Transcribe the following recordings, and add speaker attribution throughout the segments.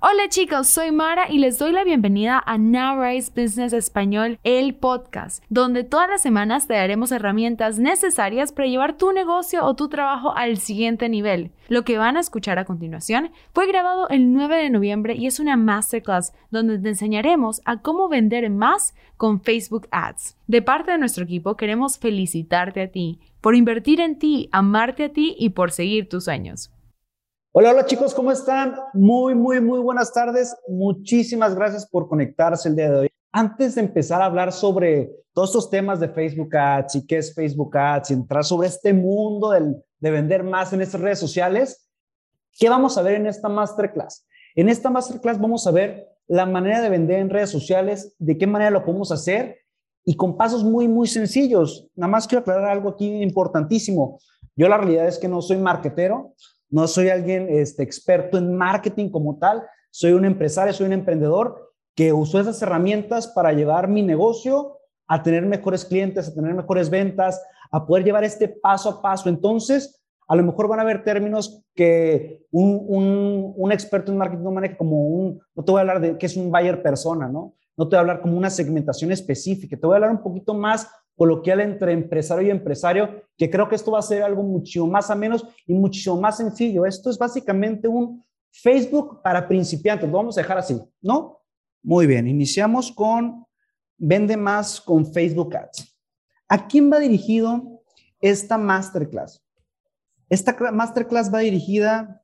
Speaker 1: Hola chicos, soy Mara y les doy la bienvenida a Now Rise Business Español, el podcast, donde todas las semanas te daremos herramientas necesarias para llevar tu negocio o tu trabajo al siguiente nivel. Lo que van a escuchar a continuación fue grabado el 9 de noviembre y es una masterclass donde te enseñaremos a cómo vender más con Facebook Ads. De parte de nuestro equipo queremos felicitarte a ti por invertir en ti, amarte a ti y por seguir tus sueños.
Speaker 2: Hola, hola chicos, ¿cómo están? Muy, muy, muy buenas tardes. Muchísimas gracias por conectarse el día de hoy. Antes de empezar a hablar sobre todos estos temas de Facebook Ads y qué es Facebook Ads y entrar sobre este mundo del, de vender más en estas redes sociales, ¿qué vamos a ver en esta masterclass? En esta masterclass vamos a ver la manera de vender en redes sociales, de qué manera lo podemos hacer y con pasos muy, muy sencillos. Nada más quiero aclarar algo aquí importantísimo. Yo la realidad es que no soy marketero, no soy alguien este, experto en marketing como tal, soy un empresario, soy un emprendedor que usó esas herramientas para llevar mi negocio a tener mejores clientes, a tener mejores ventas, a poder llevar este paso a paso. Entonces, a lo mejor van a haber términos que un, experto en marketing no maneja como un, no te voy a hablar de qué es un buyer persona, ¿no? No te voy a hablar como una segmentación específica, te voy a hablar un poquito más coloquial entre empresario y empresario, que creo que esto va a ser algo mucho más a menos y mucho más sencillo. Esto es básicamente un Facebook para principiantes, lo vamos a dejar así, ¿no? Muy bien, iniciamos con Vende más con Facebook Ads. ¿A quién va dirigido esta masterclass? Esta masterclass va dirigida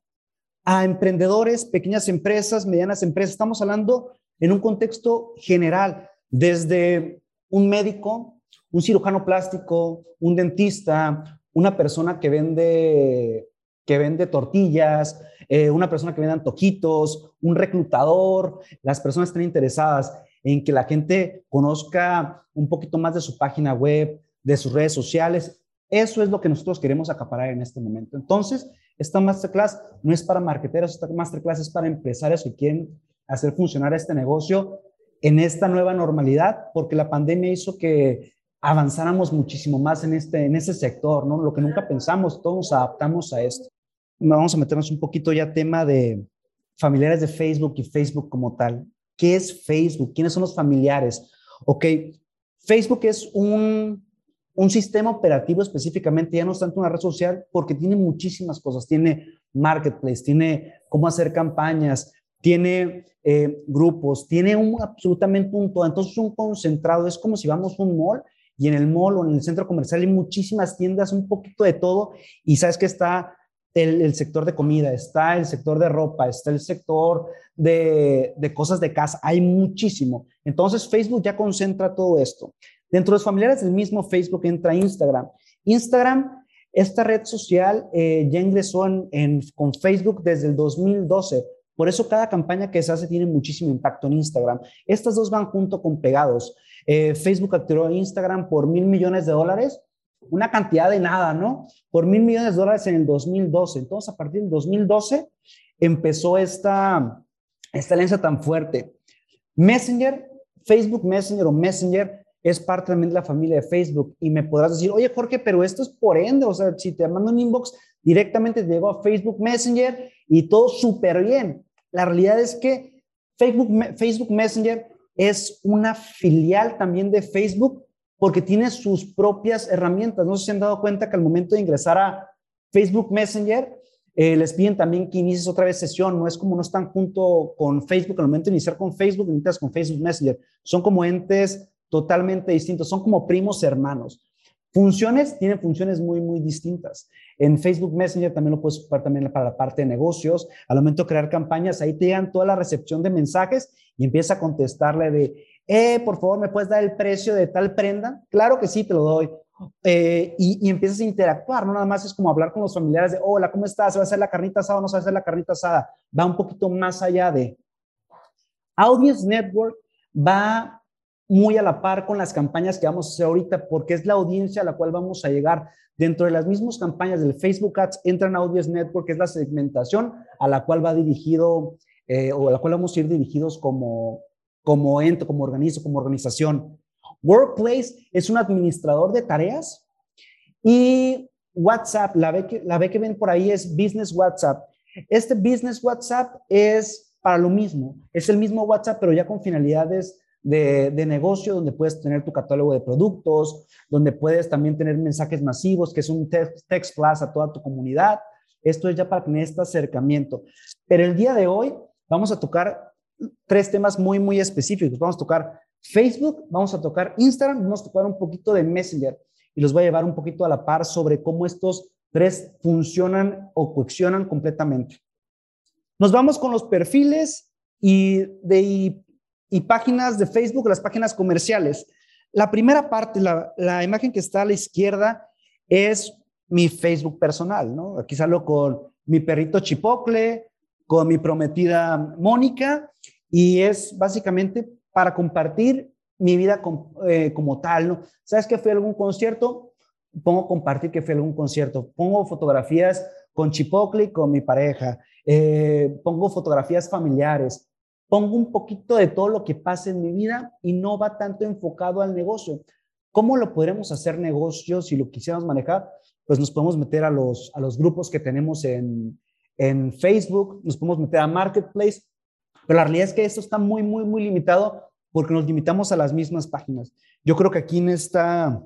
Speaker 2: a emprendedores, pequeñas empresas, medianas empresas. Estamos hablando en un contexto general, desde un médico, un cirujano plástico, un dentista, una persona que vende, que vende tortillas, eh, una persona que vende antojitos, un reclutador, las personas están interesadas en que la gente conozca un poquito más de su página web, de sus redes sociales. Eso es lo que nosotros queremos acaparar en este momento. Entonces, esta masterclass no es para marketeros, esta masterclass es para empresarios que quieren hacer funcionar este negocio en esta nueva normalidad, porque la pandemia hizo que avanzáramos muchísimo más en, este, en ese sector, ¿no? Lo que nunca pensamos, todos nos adaptamos a esto. Vamos a meternos un poquito ya tema de familiares de Facebook y Facebook como tal. ¿Qué es Facebook? ¿Quiénes son los familiares? Ok, Facebook es un, un sistema operativo específicamente, ya no es tanto una red social, porque tiene muchísimas cosas. Tiene marketplace, tiene cómo hacer campañas, tiene eh, grupos, tiene un absolutamente un todo. Entonces, un concentrado es como si vamos a un mall y en el mall o en el centro comercial hay muchísimas tiendas, un poquito de todo, y sabes que está el, sector de comida, está el sector de ropa, está el sector de, de, cosas de casa, hay muchísimo. Entonces Facebook ya concentra todo esto. Dentro de los familiares del mismo Facebook entra Instagram. Instagram, esta red social eh, ya ingresó en, con Facebook desde el 2012. Por eso cada campaña que se hace tiene muchísimo impacto en Instagram. Estas dos van junto con pegados. Eh, Facebook activó Instagram por mil millones de dólares, una cantidad de nada, ¿no? Por mil millones de dólares en el 2012. Entonces, a partir del 2012 empezó esta, esta alianza tan fuerte. Messenger, Facebook Messenger o Messenger es parte también de la familia de Facebook y me podrás decir, oye Jorge, pero esto es por ende, o sea, si te mando un inbox, directamente te llegó a Facebook Messenger y todo súper bien. La realidad es que Facebook, Facebook Messenger es una filial también de Facebook porque tiene sus propias herramientas. No sé si se han dado cuenta que al momento de ingresar a Facebook Messenger, eh, les piden también que inicies otra vez sesión. No es como no están junto con Facebook. Al momento de iniciar con Facebook, inicias con Facebook Messenger. Son como entes totalmente distintos. Son como primos hermanos. Funciones, tienen funciones muy, muy distintas. En Facebook Messenger también lo puedes ocupar también para la parte de negocios. Al momento de crear campañas, ahí te dan toda la recepción de mensajes y empieza a contestarle de, eh, por favor, ¿me puedes dar el precio de tal prenda? Claro que sí, te lo doy. Eh, y, y, empiezas a interactuar, no nada más es como hablar con los familiares de, hola, ¿cómo estás? ¿Se va a hacer la carnita asada o no se va a hacer la carnita asada? Va un poquito más allá de... Audience Network va muy a la par con las campañas que vamos a hacer ahorita, porque es la audiencia a la cual vamos a llegar. Dentro de las mismas campañas del Facebook Ads entran Audience Network, que es la segmentación a la cual va dirigido eh, o a la cual vamos a ir dirigidos como, como ente, como organismo, como organización. Workplace es un administrador de tareas y WhatsApp, la ve que, la ve que ven por ahí es Business WhatsApp. Este Business WhatsApp es para lo mismo. Es el mismo WhatsApp, pero ya con finalidades de, negocio, donde puedes tener tu catálogo de productos, donde puedes también tener mensajes masivos, que es un text, text plus a toda tu comunidad. Esto es ya para tener este acercamiento. Pero el día de hoy vamos a tocar tres temas muy, muy específicos. Vamos a tocar Facebook, vamos a tocar Instagram, vamos a tocar un poquito de Messenger y los voy a llevar un poquito a la par sobre cómo estos tres funcionan o coaccionan completamente. Nos vamos con los perfiles y, de, páginas de Facebook, las páginas comerciales. La primera parte, la, la, imagen que está a la izquierda es mi Facebook personal, ¿no? Aquí salgo con mi perrito Chipocle, con mi prometida Mónica y es básicamente para compartir mi vida eh, como tal, ¿no? ¿Sabes que fui a algún concierto? Pongo compartir que fui a algún concierto. Pongo fotografías con Chipotle, con mi pareja. Eh, pongo fotografías familiares. Pongo un poquito de todo lo que pasa en mi vida y no va tanto enfocado al negocio. ¿Cómo lo podremos hacer negocio si lo quisiéramos manejar? Pues nos podemos meter a los, a los grupos que tenemos en, en Facebook, nos podemos meter a Marketplace, pero la realidad es que esto está muy, muy, muy limitado porque nos limitamos a las mismas páginas. Yo creo que aquí en esta,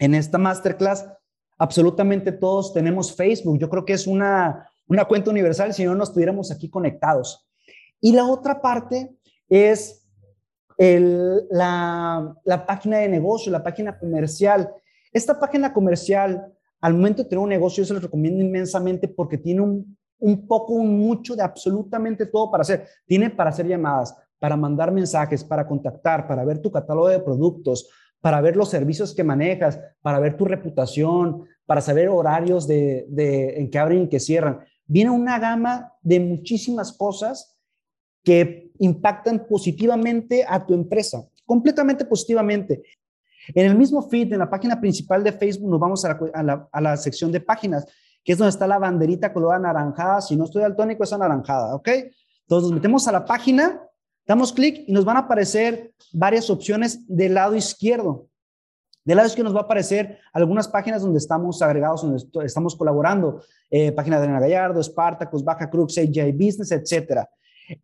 Speaker 2: en esta masterclass, absolutamente todos tenemos Facebook. Yo creo que es una, una cuenta universal si no nos estuviéramos aquí conectados. Y la otra parte es el, la, la página de negocio, la página comercial. Esta página comercial, al momento de tener un negocio, yo se los recomiendo inmensamente porque tiene un, un poco, un mucho de absolutamente todo para hacer. Tiene para hacer llamadas, para mandar mensajes, para contactar, para ver tu catálogo de productos, para ver los servicios que manejas, para ver tu reputación, para saber horarios de, en que abren y que cierran. Viene una gama de muchísimas cosas que impactan positivamente a tu empresa, completamente positivamente. En el mismo feed, en la página principal de Facebook, nos vamos a la, a la sección de páginas, que es donde está la banderita color anaranjada. Si no estoy daltónico, es anaranjada, ¿ok? Entonces nos metemos a la página Damos clic y nos van a aparecer varias opciones del lado izquierdo. Del lado izquierdo nos va a aparecer algunas páginas donde estamos agregados, donde estamos colaborando. Eh, página de Adriana Gallardo, Spartacus, Baja Crux, AJ Business, etc.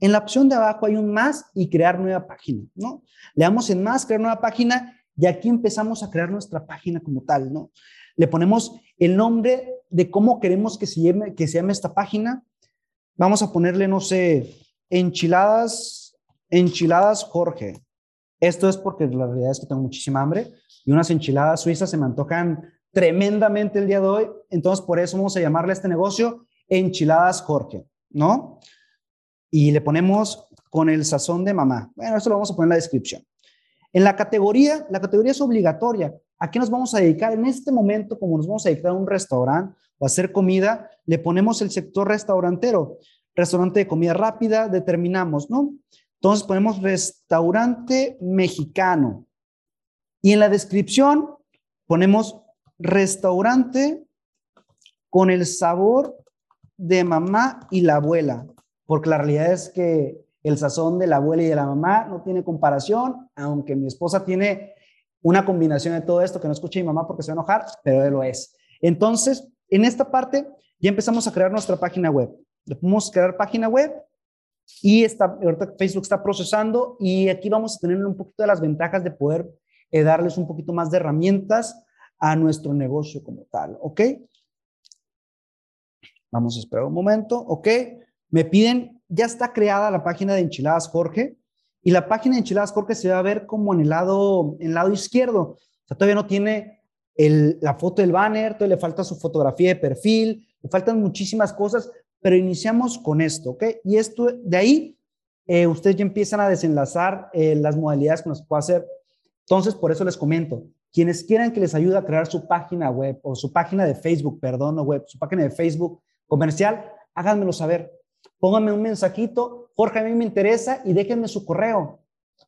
Speaker 2: En la opción de abajo hay un más y crear nueva página, ¿no? Le damos en más, crear nueva página y aquí empezamos a crear nuestra página como tal, ¿no? Le ponemos el nombre de cómo queremos que se llame, que se llame esta página. Vamos a ponerle, no sé, enchiladas Enchiladas Jorge. Esto es porque la realidad es que tengo muchísima hambre y unas enchiladas suizas se me antojan tremendamente el día de hoy. Entonces, por eso vamos a llamarle a este negocio Enchiladas Jorge, ¿no? Y le ponemos con el sazón de mamá. Bueno, esto lo vamos a poner en la descripción. En la categoría, la categoría es obligatoria. ¿A qué nos vamos a dedicar? En este momento, como nos vamos a dedicar a un restaurante o a hacer comida, le ponemos el sector restaurantero. Restaurante de comida rápida, determinamos, ¿no? Entonces ponemos restaurante mexicano. Y en la descripción ponemos restaurante con el sabor de mamá y la abuela, porque la realidad es que el sazón de la abuela y de la mamá no tiene comparación, aunque mi esposa tiene una combinación de todo esto que no escuche mi mamá porque se va a enojar, pero él lo es. Entonces, en esta parte ya empezamos a crear nuestra página web. Le podemos crear página web y está, ahorita Facebook está procesando y aquí vamos a tener un poquito de las ventajas de poder eh, darles un poquito más de herramientas a nuestro negocio como tal, ¿ok? Vamos a esperar un momento, ¿ok? Me piden, ya está creada la página de Enchiladas Jorge y la página de Enchiladas Jorge se va a ver como en el lado, en el lado izquierdo. O sea, todavía no tiene la foto del banner, todavía le falta su fotografía de perfil, le faltan muchísimas cosas, pero iniciamos con esto, ¿ok? Y esto, de ahí, eh, ustedes ya empiezan a desenlazar eh, las modalidades que nos puede hacer. Entonces, por eso les comento, quienes quieran que les ayude a crear su página web o su página de Facebook, perdón, no web, su página de Facebook comercial, háganmelo saber. Pónganme un mensajito, Jorge, a mí me interesa y déjenme su correo.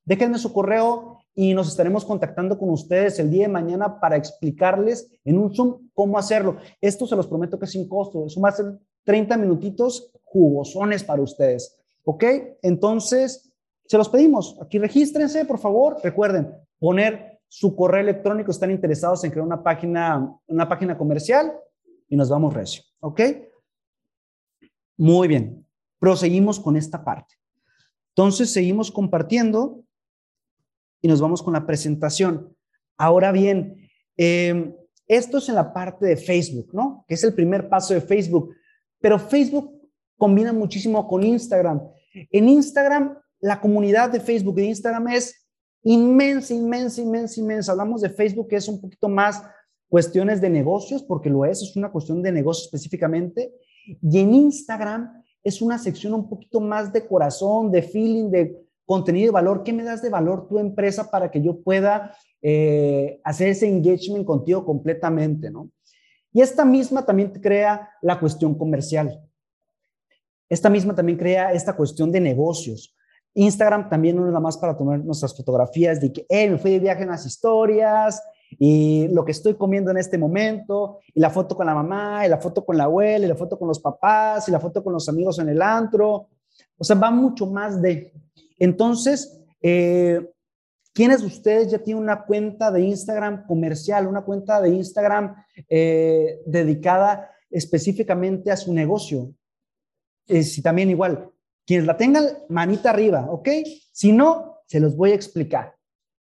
Speaker 2: Déjenme su correo y nos estaremos contactando con ustedes el día de mañana para explicarles en un Zoom cómo hacerlo. Esto se los prometo que es sin costo. A ser 30 minutitos jugosones para ustedes. ¿Ok? Entonces, se los pedimos. Aquí regístrense, por favor. Recuerden, poner su correo electrónico. Están interesados en crear una página, una página comercial y nos vamos recio. ¿Ok? Muy bien. Proseguimos con esta parte. Entonces seguimos compartiendo y nos vamos con la presentación. Ahora bien, em, esto es en la parte de Facebook, ¿no? Que es el primer paso de Facebook. Pero Facebook combina muchísimo con Instagram. En Instagram, la comunidad de Facebook de Instagram es inmensa, inmensa, inmensa, inmensa. Hablamos de Facebook que es un poquito más cuestiones de negocios, porque lo es, es una cuestión de negocios específicamente. Y en Instagram es una sección un poquito más de corazón, de feeling, de contenido de valor. ¿Qué me das de valor tu empresa para que yo pueda eh, hacer ese engagement contigo completamente, ¿no? Y esta misma también crea la cuestión comercial. Esta misma también crea esta cuestión de negocios. Instagram también no es nada más para tomar nuestras fotografías de que, me fui de viaje en las historias y lo que estoy comiendo en este momento, y la foto con la mamá, y la foto con la abuela, y la foto con los papás, y la foto con los amigos en el antro. O sea, va mucho más de... Entonces, eh, ¿quiénes de ustedes ya tienen una cuenta de Instagram comercial, una cuenta de Instagram eh, dedicada específicamente a su negocio? Eh, si también igual, quienes la tengan, manita arriba, ¿ok? Si no, se los voy a explicar.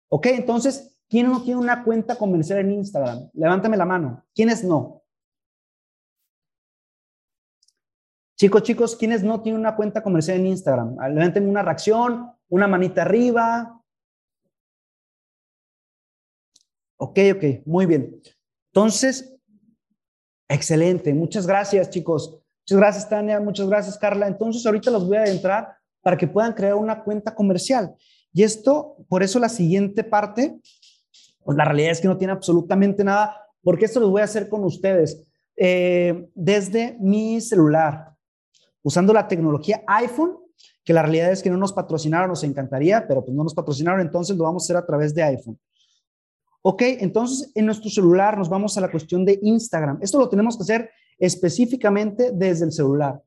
Speaker 2: ¿Ok? Entonces, ¿quién no tiene una cuenta comercial en Instagram? Levántame la mano. ¿Quiénes no? Chicos, chicos, ¿quiénes no tienen una cuenta comercial en Instagram? Levanten una reacción, una manita arriba. Ok, ok, muy bien. Entonces, excelente. Muchas gracias, chicos. Muchas gracias, Tania. Muchas gracias, Carla. Entonces, ahorita los voy a entrar para que puedan crear una cuenta comercial. Y esto, por eso la siguiente parte, pues la realidad es que no tiene absolutamente nada, porque esto lo voy a hacer con ustedes eh, desde mi celular, usando la tecnología iPhone, que la realidad es que no nos patrocinaron, nos encantaría, pero pues no nos patrocinaron, entonces lo vamos a hacer a través de iPhone. Ok, entonces en nuestro celular nos vamos a la cuestión de Instagram. Esto lo tenemos que hacer específicamente desde el celular.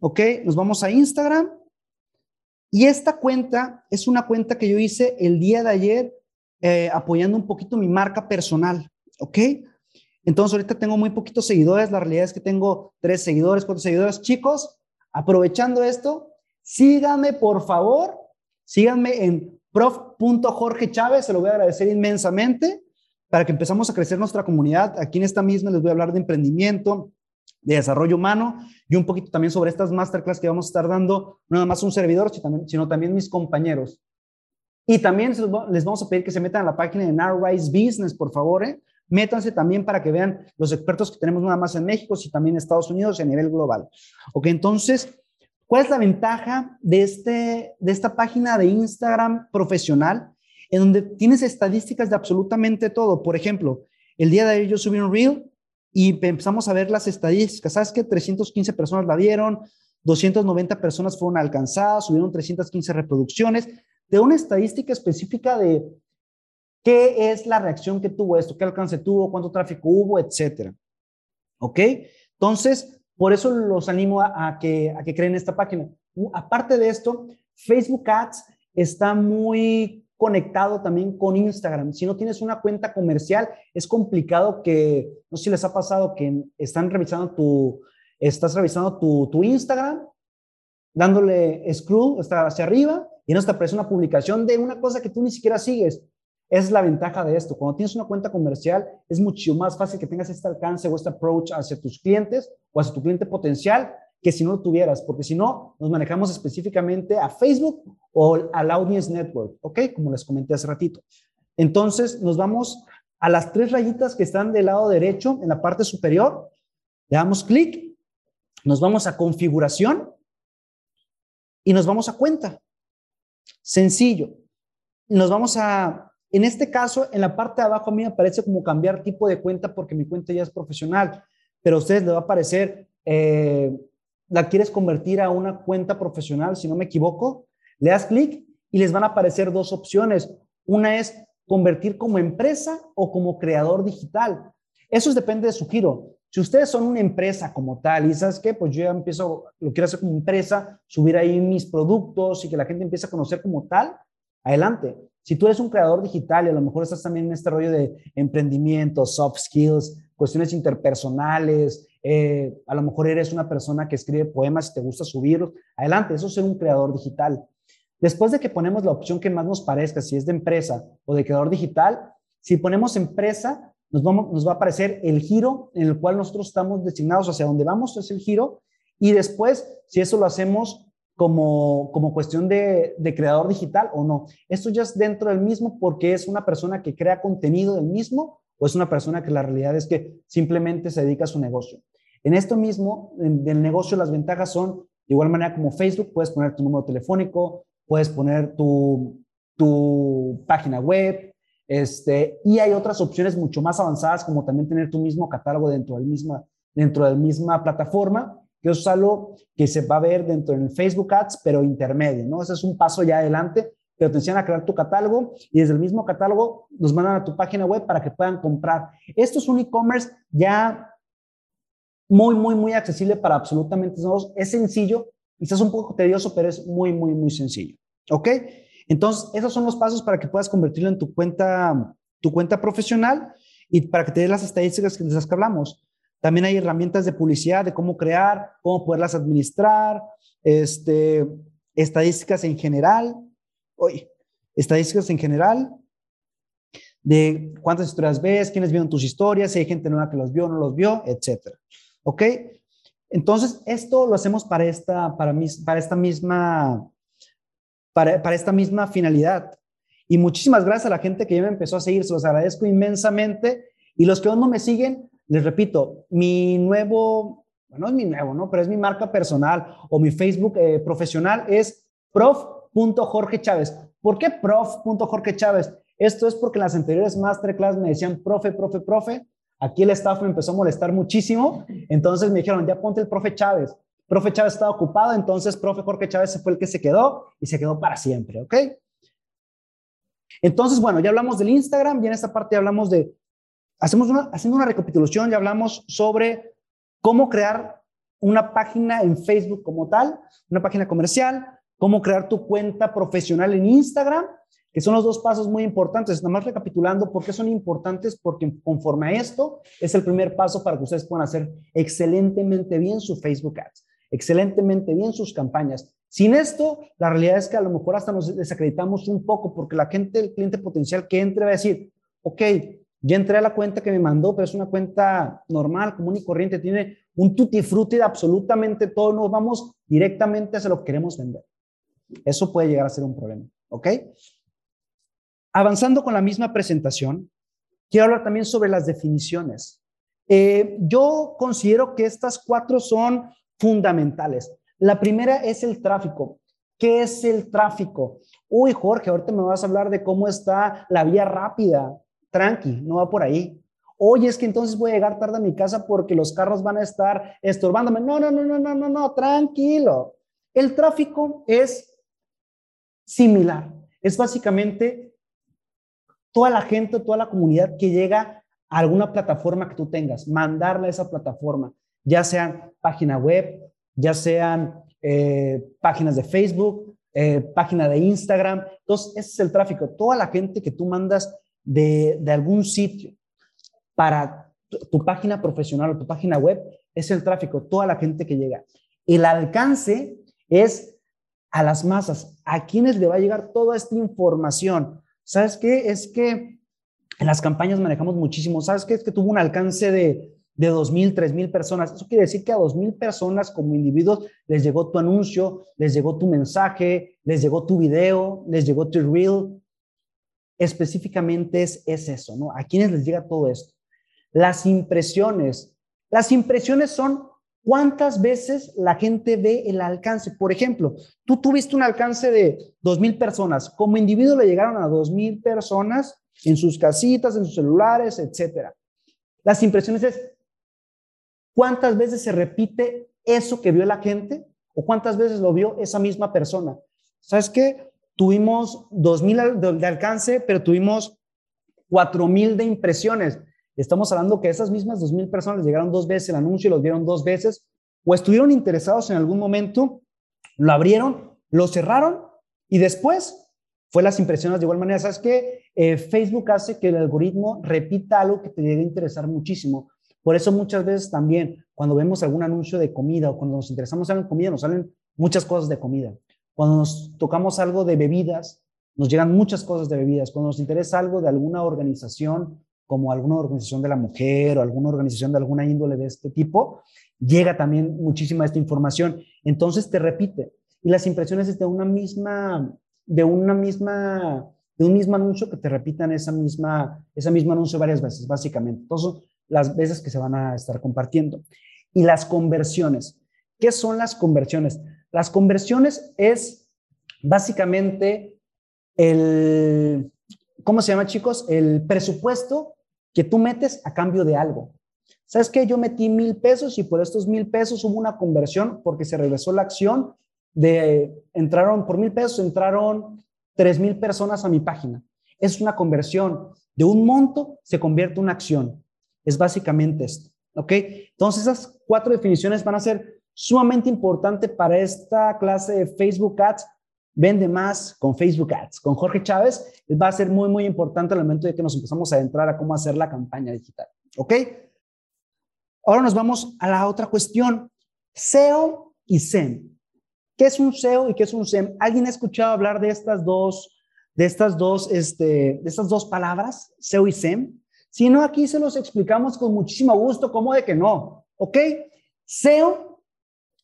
Speaker 2: ¿Ok? Nos vamos a Instagram. Y esta cuenta es una cuenta que yo hice el día de ayer eh, apoyando un poquito mi marca personal. ¿Ok? Entonces ahorita tengo muy poquitos seguidores. La realidad es que tengo tres seguidores, cuatro seguidores. Chicos, aprovechando esto, síganme por favor. Síganme en prof.jorge Chávez. Se lo voy a agradecer inmensamente para que empezamos a crecer nuestra comunidad. Aquí en esta misma les voy a hablar de emprendimiento, de desarrollo humano y un poquito también sobre estas masterclass que vamos a estar dando, no nada más un servidor, sino también mis compañeros. Y también les vamos a pedir que se metan a la página de Narrise Business, por favor. ¿eh? Métanse también para que vean los expertos que tenemos nada más en México, y también en Estados Unidos y a nivel global. Ok, entonces, ¿cuál es la ventaja de, este, de esta página de Instagram profesional? en donde tienes estadísticas de absolutamente todo. Por ejemplo, el día de ayer yo subí un reel y empezamos a ver las estadísticas. ¿Sabes que 315 personas la vieron, 290 personas fueron alcanzadas, subieron 315 reproducciones, de una estadística específica de qué es la reacción que tuvo esto, qué alcance tuvo, cuánto tráfico hubo, etcétera. ¿Ok? Entonces, por eso los animo a, que, a que creen esta página. Aparte de esto, Facebook Ads está muy conectado también con Instagram. Si no tienes una cuenta comercial, es complicado que, no sé si les ha pasado que están revisando tu, estás revisando tu, tu Instagram, dándole scroll hasta hacia arriba y no te aparece una publicación de una cosa que tú ni siquiera sigues. Esa es la ventaja de esto. Cuando tienes una cuenta comercial, es mucho más fácil que tengas este alcance o este approach hacia tus clientes o hacia tu cliente potencial que si no lo tuvieras, porque si no, nos manejamos específicamente a Facebook o al Audience Network, ¿ok? Como les comenté hace ratito. Entonces, nos vamos a las tres rayitas que están del lado derecho en la parte superior. Le damos clic, nos vamos a configuración y nos vamos a cuenta. Sencillo. Nos vamos a, en este caso, en la parte de abajo a mí me parece como cambiar tipo de cuenta porque mi cuenta ya es profesional, pero a ustedes les va a aparecer eh, la quieres convertir a una cuenta profesional, si no me equivoco, le das clic y les van a aparecer dos opciones. Una es convertir como empresa o como creador digital. Eso depende de su giro. Si ustedes son una empresa como tal y sabes qué, pues yo ya empiezo, lo quiero hacer como empresa, subir ahí mis productos y que la gente empiece a conocer como tal, adelante. Si tú eres un creador digital y a lo mejor estás también en este rollo de emprendimiento, soft skills, cuestiones interpersonales, eh, a lo mejor eres una persona que escribe poemas y te gusta subirlos, adelante, eso es ser un creador digital. Después de que ponemos la opción que más nos parezca, si es de empresa o de creador digital, si ponemos empresa, nos, va a aparecer el giro en el cual nosotros estamos designados hacia donde vamos, es el giro. Y después, si eso lo hacemos como, como cuestión de, de, creador digital o no. Esto ya es dentro del mismo porque es una persona que crea contenido del mismo o es una persona que la realidad es que simplemente se dedica a su negocio. En esto mismo, en, del negocio, las ventajas son, de igual manera como Facebook, puedes poner tu número telefónico, puedes poner tu, tu página web, este, y hay otras opciones mucho más avanzadas, como también tener tu mismo catálogo dentro del misma, dentro de la misma plataforma, que es algo que se va a ver dentro del Facebook Ads, pero intermedio, ¿no? Ese es un paso ya adelante, pero te enseñan a crear tu catálogo y desde el mismo catálogo nos mandan a tu página web para que puedan comprar. Esto es un e-commerce ya muy, muy, muy accesible para absolutamente todos. Es sencillo, quizás un poco tedioso, pero es muy, muy, muy sencillo. ¿Ok? Entonces, esos son los pasos para que puedas convertirlo en tu cuenta, tu cuenta profesional y para que te des las estadísticas de las que hablamos. También hay herramientas de publicidad, de cómo crear, cómo poderlas administrar, este, estadísticas en general, oye, estadísticas en general, de cuántas historias ves, quiénes vieron tus historias, si hay gente nueva que los vio no los vio, etcétera. ¿Ok? Entonces, esto lo hacemos para esta, para, para esta misma, para, esta misma finalidad. Y muchísimas gracias a la gente que ya me empezó a seguir, se los agradezco inmensamente. Y los que aún no me siguen, les repito, mi nuevo, bueno, es mi nuevo, ¿no? Pero es mi marca personal o mi Facebook eh, profesional es prof.jorge Chávez. ¿Por qué prof.jorge Chávez? Esto es porque en las anteriores masterclass me decían profe, profe, profe. Aquí el staff me empezó a molestar muchísimo. Entonces me dijeron, ya ponte el profe Chávez. Profe Chávez estaba ocupado, entonces profe Jorge Chávez fue el que se quedó y se quedó para siempre, ¿ok? Entonces, bueno, ya hablamos del Instagram y en esta parte hablamos de hacemos una, haciendo una recapitulación, ya hablamos sobre cómo crear una página en Facebook como tal, una página comercial, cómo crear tu cuenta profesional en Instagram, que son los dos pasos muy importantes. Nada recapitulando, ¿por qué son importantes? Porque conforme a esto, es el primer paso para que ustedes puedan hacer excelentemente bien su Facebook Ads, excelentemente bien sus campañas. Sin esto, la realidad es que a lo mejor hasta nos desacreditamos un poco porque la gente, el cliente potencial que entre va a decir, ok, ya entré a la cuenta que me mandó, pero es una cuenta normal, común y corriente, tiene un tutti frutti de absolutamente todo, nos vamos directamente hacia lo que queremos vender. Eso puede llegar a ser un problema, ¿ok? Avanzando con la misma presentación, quiero hablar también sobre las definiciones. Eh, yo considero que estas cuatro son fundamentales. La primera es el tráfico. ¿Qué es el tráfico? Uy, Jorge, ahorita me vas a hablar de cómo está la vía rápida, tranqui, no va por ahí. Oye, es que entonces voy a llegar tarde a mi casa porque los carros van a estar estorbándome. No, no, no, no, no, no, no, tranquilo. El tráfico es similar. Es básicamente toda la gente, toda la comunidad que llega a alguna plataforma que tú tengas, mandarle a esa plataforma, ya sean página web, ya sean eh, páginas de Facebook, eh, página de Instagram. Entonces, ese es el tráfico. Toda la gente que tú mandas de, algún sitio para tu, página profesional o tu página web es el tráfico, toda la gente que llega. El alcance es a las masas, a quienes le va a llegar toda esta información. ¿Sabes qué? Es que en las campañas manejamos muchísimo. ¿Sabes qué? Es que tuvo un alcance de, de 2.000, 3.000 personas. Eso quiere decir que a 2.000 personas como individuos les llegó tu anuncio, les llegó tu mensaje, les llegó tu video, les llegó tu reel, específicamente es, es eso, ¿no? ¿A quiénes les llega todo esto? Las impresiones. Las impresiones son cuántas veces la gente ve el alcance. Por ejemplo, tú tuviste un alcance de 2.000 personas. Como individuo le llegaron a 2.000 personas en sus casitas, en sus celulares, etcétera. Las impresiones es cuántas veces se repite eso que vio la gente o cuántas veces lo vio esa misma persona. ¿Sabes qué? tuvimos 2.000 de alcance, pero tuvimos 4.000 de impresiones. Estamos hablando que esas mismas 2.000 personas llegaron dos veces el anuncio y los vieron dos veces, o estuvieron interesados en algún momento, lo abrieron, lo cerraron y después fue las impresiones de igual manera. ¿Sabes qué? Eh, Facebook hace que el algoritmo repita algo que te llegue a interesar muchísimo. Por eso muchas veces también cuando vemos algún anuncio de comida o cuando nos interesamos en comida, nos salen muchas cosas de comida Cuando nos tocamos algo de bebidas, nos llegan muchas cosas de bebidas. Cuando nos interesa algo de alguna organización, como alguna organización de la mujer o alguna organización de alguna índole de este tipo, llega también muchísima esta información. Entonces te repite. Y las impresiones es de una misma, de una misma, de un mismo anuncio que te repitan esa misma, esa misma anuncio varias veces, básicamente. Entonces, las veces que se van a estar compartiendo. Y las conversiones. ¿Qué son las conversiones? Las conversiones es básicamente el, ¿cómo se llama chicos? El presupuesto que tú metes a cambio de algo. ¿Sabes qué? Yo metí mil pesos y por estos mil pesos hubo una conversión porque se regresó la acción de, entraron por mil pesos, entraron tres mil personas a mi página. Es una conversión. De un monto se convierte en una acción. Es básicamente esto. ¿Ok? Entonces esas cuatro definiciones van a ser sumamente importantes para esta clase de Facebook Ads Vende más con Facebook Ads. Con Jorge Chávez va a ser muy, muy importante el momento de que nos empezamos a entrar a cómo hacer la campaña digital. ¿Ok? Ahora nos vamos a la otra cuestión. SEO y SEM. ¿Qué es un SEO y qué es un SEM? ¿Alguien ha escuchado hablar de estas dos, de estas dos, este, de estas dos palabras, SEO y SEM? Si no, aquí se los explicamos con muchísimo gusto, ¿cómo de que no? ¿Ok? SEO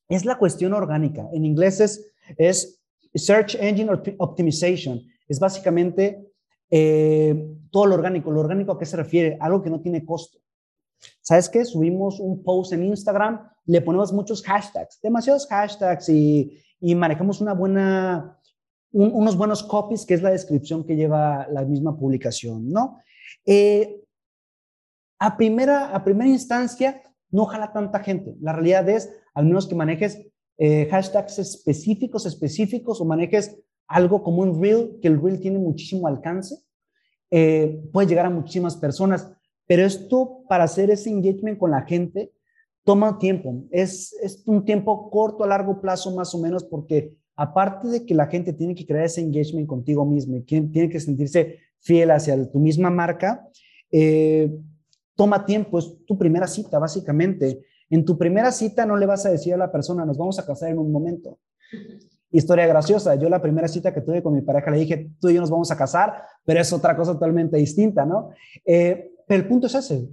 Speaker 2: es la cuestión orgánica. En inglés es, es Search Engine Optimization es básicamente eh, todo lo orgánico. ¿Lo orgánico a qué se refiere? Algo que no tiene costo. ¿Sabes qué? Subimos un post en Instagram, le ponemos muchos hashtags, demasiados hashtags y, manejamos una buena, unos buenos copies, que es la descripción que lleva la misma publicación, ¿no? Eh, a, primera, a primera instancia, no jala tanta gente. La realidad es, al menos que manejes eh, hashtags específicos, específicos, o manejes algo como un reel, que el reel tiene muchísimo alcance, eh, puede llegar a muchísimas personas, pero esto para hacer ese engagement con la gente toma tiempo, es, es un tiempo corto a largo plazo más o menos, porque aparte de que la gente tiene que crear ese engagement contigo mismo y tiene que sentirse fiel hacia tu misma marca, eh, toma tiempo, es tu primera cita básicamente. En tu primera cita no le vas a decir a la persona, nos vamos a casar en un momento. Historia graciosa, yo la primera cita que tuve con mi pareja le dije, tú y yo nos vamos a casar, pero es otra cosa totalmente distinta, ¿no? Eh, pero el punto es ese.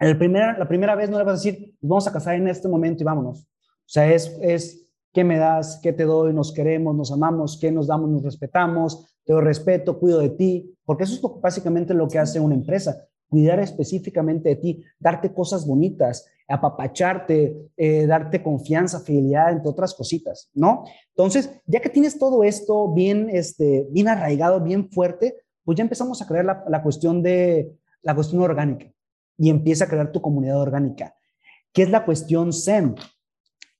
Speaker 2: El primer, la primera vez no le vas a decir, nos vamos a casar en este momento y vámonos. O sea, es, es qué me das, qué te doy, nos queremos, nos amamos, qué nos damos, nos respetamos, te doy respeto, cuido de ti, porque eso es básicamente lo que hace una empresa cuidar específicamente de ti, darte cosas bonitas, apapacharte, eh, darte confianza, fidelidad, entre otras cositas, ¿no? Entonces, ya que tienes todo esto bien, este, bien arraigado, bien fuerte, pues ya empezamos a crear la, la cuestión de la cuestión orgánica y empieza a crear tu comunidad orgánica. ¿Qué es la cuestión SEM?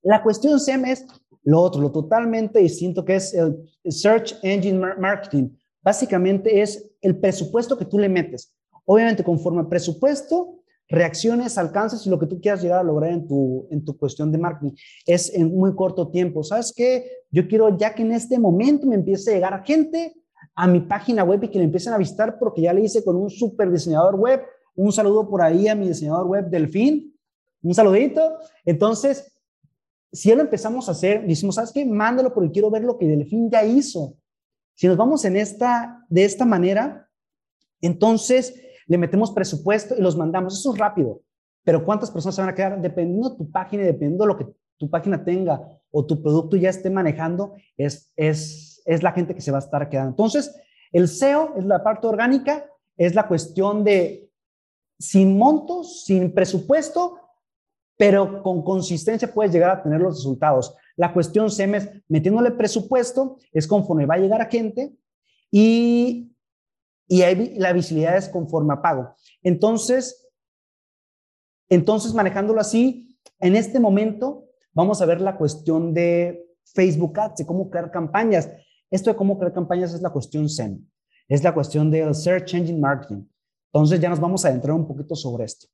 Speaker 2: La cuestión SEM es lo otro, lo totalmente distinto que es el Search Engine Marketing. Básicamente es el presupuesto que tú le metes. Obviamente, conforme al presupuesto, reacciones, alcances y lo que tú quieras llegar a lograr en tu, en tu cuestión de marketing. Es en muy corto tiempo. ¿Sabes qué? Yo quiero ya que en este momento me empiece a llegar gente a mi página web y que le empiecen a visitar porque ya le hice con un super diseñador web. Un saludo por ahí a mi diseñador web Delfín. Un saludito. Entonces, si ya lo empezamos a hacer, decimos, ¿sabes qué? Mándalo porque quiero ver lo que Delfín ya hizo. Si nos vamos en esta, de esta manera, entonces le metemos presupuesto y los mandamos. Eso es rápido, pero ¿cuántas personas se van a quedar? Dependiendo de tu página y dependiendo de lo que tu página tenga o tu producto ya esté manejando, es, es, es la gente que se va a estar quedando. Entonces, el SEO es la parte orgánica, es la cuestión de sin montos, sin presupuesto, pero con consistencia puedes llegar a tener los resultados. La cuestión SEM es metiéndole presupuesto, es conforme va a llegar a gente y y la visibilidad es conforme a pago. Entonces, entonces manejándolo así, en este momento vamos a ver la cuestión de Facebook Ads, de cómo crear campañas. Esto de cómo crear campañas es la cuestión SEM, es la cuestión del Search Engine Marketing. Entonces ya nos vamos a adentrar un poquito sobre esto.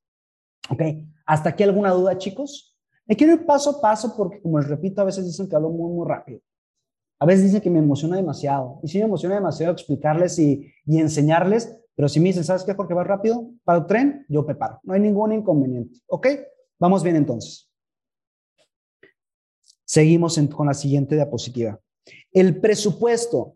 Speaker 2: ¿Ok? ¿Hasta aquí alguna duda, chicos? Me quiero ir paso a paso porque, como les repito, a veces dicen que hablo muy, muy rápido. A veces dicen que me emociona demasiado. Y sí me emociona demasiado explicarles y, enseñarles, pero si me dicen, ¿sabes qué? Porque va rápido para el tren, yo preparo. No hay ningún inconveniente. ¿Ok? Vamos bien entonces. Seguimos con la siguiente diapositiva. El presupuesto.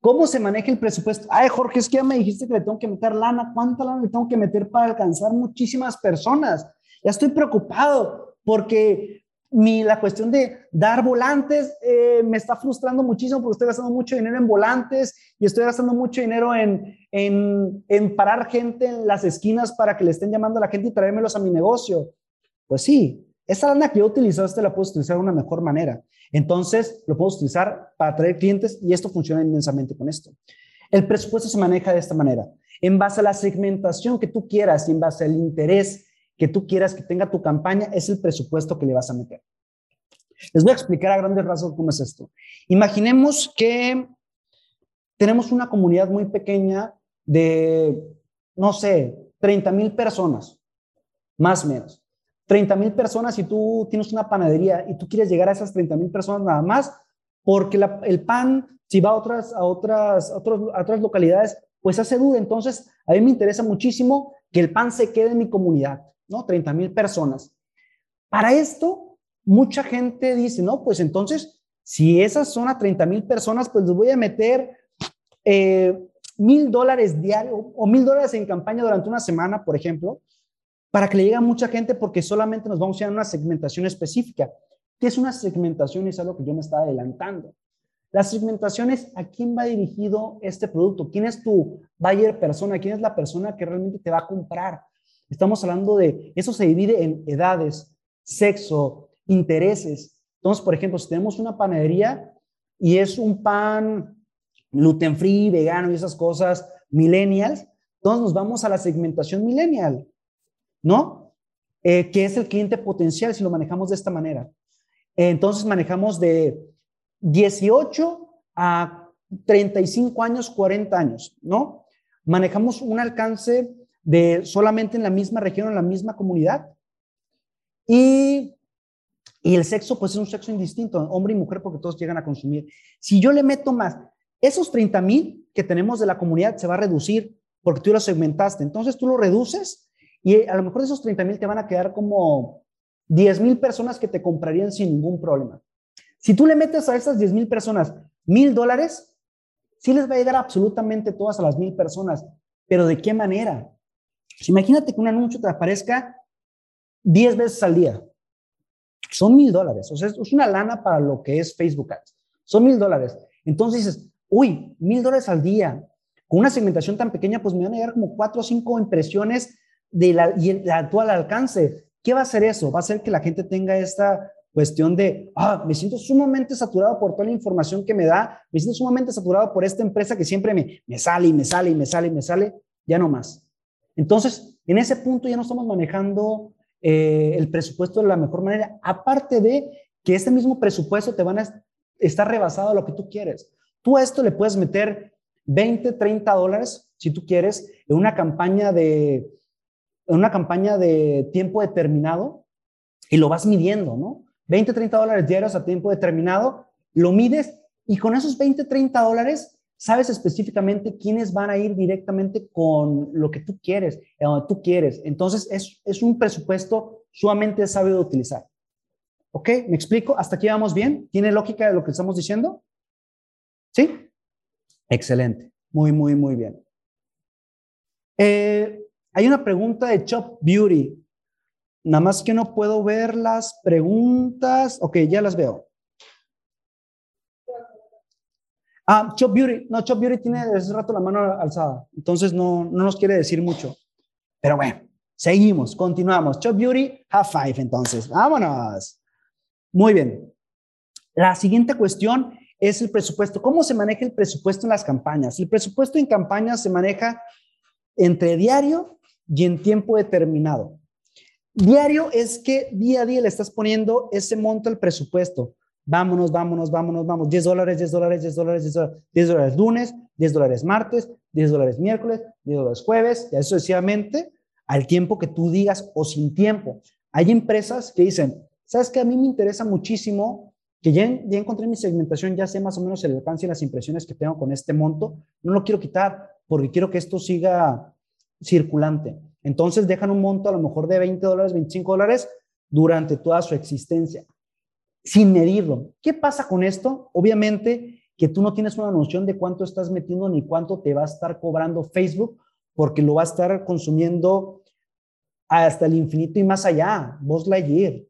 Speaker 2: ¿Cómo se maneja el presupuesto? Ay, Jorge, es que ya me dijiste que le tengo que meter lana. ¿Cuánta lana le tengo que meter para alcanzar muchísimas personas? Ya estoy preocupado porque mi, la cuestión de dar volantes eh, me está frustrando muchísimo porque estoy gastando mucho dinero en volantes y estoy gastando mucho dinero en, en, parar gente en las esquinas para que le estén llamando a la gente y traérmelos a mi negocio. Pues sí, esa lana que yo utilizaste la puedo utilizar de una mejor manera. Entonces, lo puedo utilizar para atraer clientes y esto funciona inmensamente con esto. El presupuesto se maneja de esta manera, en base a la segmentación que tú quieras y en base al interés que tú quieras que tenga tu campaña, es el presupuesto que le vas a meter. Les voy a explicar a grandes rasgos cómo es esto. Imaginemos que tenemos una comunidad muy pequeña de, no sé, 30 mil personas, más o menos. 30 mil personas y tú tienes una panadería y tú quieres llegar a esas 30 mil personas nada más, porque el pan, si va a otras, a, otras, a, otras localidades, pues hace duda. Entonces, a mí me interesa muchísimo que el pan se quede en mi comunidad, ¿no? 30 mil personas. Para esto, mucha gente dice, no, pues entonces, si esas son a 30 mil personas, pues les voy a meter eh, mil dólares diario o mil dólares en campaña durante una semana, por ejemplo, para que le llegue a mucha gente porque solamente nos vamos a ir a una segmentación específica. ¿Qué es una segmentación? Es algo que yo me estaba adelantando. La segmentación es a quién va dirigido este producto, quién es tu buyer persona, quién es la persona que realmente te va a comprar. Estamos hablando de, eso se divide en edades, sexo, intereses. Entonces, por ejemplo, si tenemos una panadería y es un pan gluten free, vegano y esas cosas, millennials, entonces nos vamos a la segmentación millennial. ¿no? Eh, que es el cliente potencial si lo manejamos de esta manera. entonces manejamos de 18 a 35 años, 40 años, ¿no? Manejamos un alcance de solamente en la misma región, en la misma comunidad. Y, y el sexo, pues es un sexo indistinto, hombre y mujer, porque todos llegan a consumir. Si yo le meto más, esos 30 mil que tenemos de la comunidad se va a reducir porque tú lo segmentaste. Entonces tú lo reduces y a lo mejor de esos 30 mil te van a quedar como 10 mil personas que te comprarían sin ningún problema. Si tú le metes a esas 10 mil personas mil dólares, sí les va a llegar absolutamente todas a las mil personas, pero ¿de qué manera? Pues imagínate que un anuncio te aparezca 10 veces al día. Son mil dólares. O sea, es una lana para lo que es Facebook Ads. Son mil dólares. Entonces dices, uy, mil dólares al día. Con una segmentación tan pequeña, pues me van a llegar como cuatro o cinco impresiones de la, y el actual alcance. ¿Qué va a hacer eso? Va a hacer que la gente tenga esta cuestión de, ah, me siento sumamente saturado por toda la información que me da, me siento sumamente saturado por esta empresa que siempre me, me sale y me sale y me sale y me sale, ya no más. Entonces, en ese punto ya no estamos manejando eh, el presupuesto de la mejor manera, aparte de que este mismo presupuesto te van a estar rebasado a lo que tú quieres. Tú a esto le puedes meter 20, 30 dólares, si tú quieres, en una campaña de en una campaña de tiempo determinado y lo vas midiendo, ¿no? 20, 30 dólares diarios a tiempo determinado, lo mides y con esos 20, 30 dólares sabes específicamente quiénes van a ir directamente con lo que tú quieres, donde tú quieres. Entonces, es, es un presupuesto sumamente sabido de utilizar. ¿Ok? ¿Me explico? ¿Hasta aquí vamos bien? ¿Tiene lógica de lo que estamos diciendo? ¿Sí? Excelente. Muy, muy, muy bien. Eh, hay una pregunta de Chop Beauty. Nada más que no puedo ver las preguntas. Ok, ya las veo. Ah, Chop Beauty. No, Chop Beauty tiene desde rato la mano alzada. Entonces no, no nos quiere decir mucho. Pero bueno, seguimos, continuamos. Chop Beauty, half five entonces. Vámonos. Muy bien. La siguiente cuestión es el presupuesto. ¿Cómo se maneja el presupuesto en las campañas? El presupuesto en campañas se maneja entre diario y en tiempo determinado. Diario es que día a día le estás poniendo ese monto al presupuesto. Vámonos, vámonos, vámonos, vamos. 10 dólares, 10 dólares, 10 dólares, 10 dólares, 10 dólares lunes, 10 dólares martes, 10 dólares miércoles, 10 dólares jueves, y así sucesivamente, al tiempo que tú digas o sin tiempo. Hay empresas que dicen, ¿sabes qué? A mí me interesa muchísimo que ya, ya encontré mi segmentación, ya sé más o menos el alcance y las impresiones que tengo con este monto. No lo quiero quitar porque quiero que esto siga circulante. Entonces dejan un monto a lo mejor de 20 dólares, 25 dólares durante toda su existencia. Sin medirlo. ¿Qué pasa con esto? Obviamente que tú no tienes una noción de cuánto estás metiendo ni cuánto te va a estar cobrando Facebook, porque lo va a estar consumiendo hasta el infinito y más allá. Buzz Lightyear,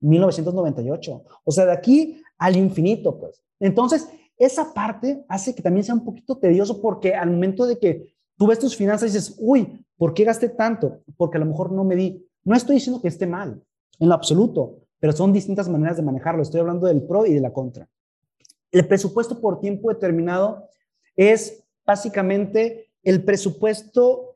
Speaker 2: 1998. O sea, de aquí al infinito, pues. Entonces, esa parte hace que también sea un poquito tedioso porque al momento de que tú ves tus finanzas y dices, uy, ¿por qué gasté tanto? Porque a lo mejor no me di. No estoy diciendo que esté mal, en lo absoluto, pero son distintas maneras de manejarlo. Estoy hablando del pro y de la contra. El presupuesto por tiempo determinado es básicamente el presupuesto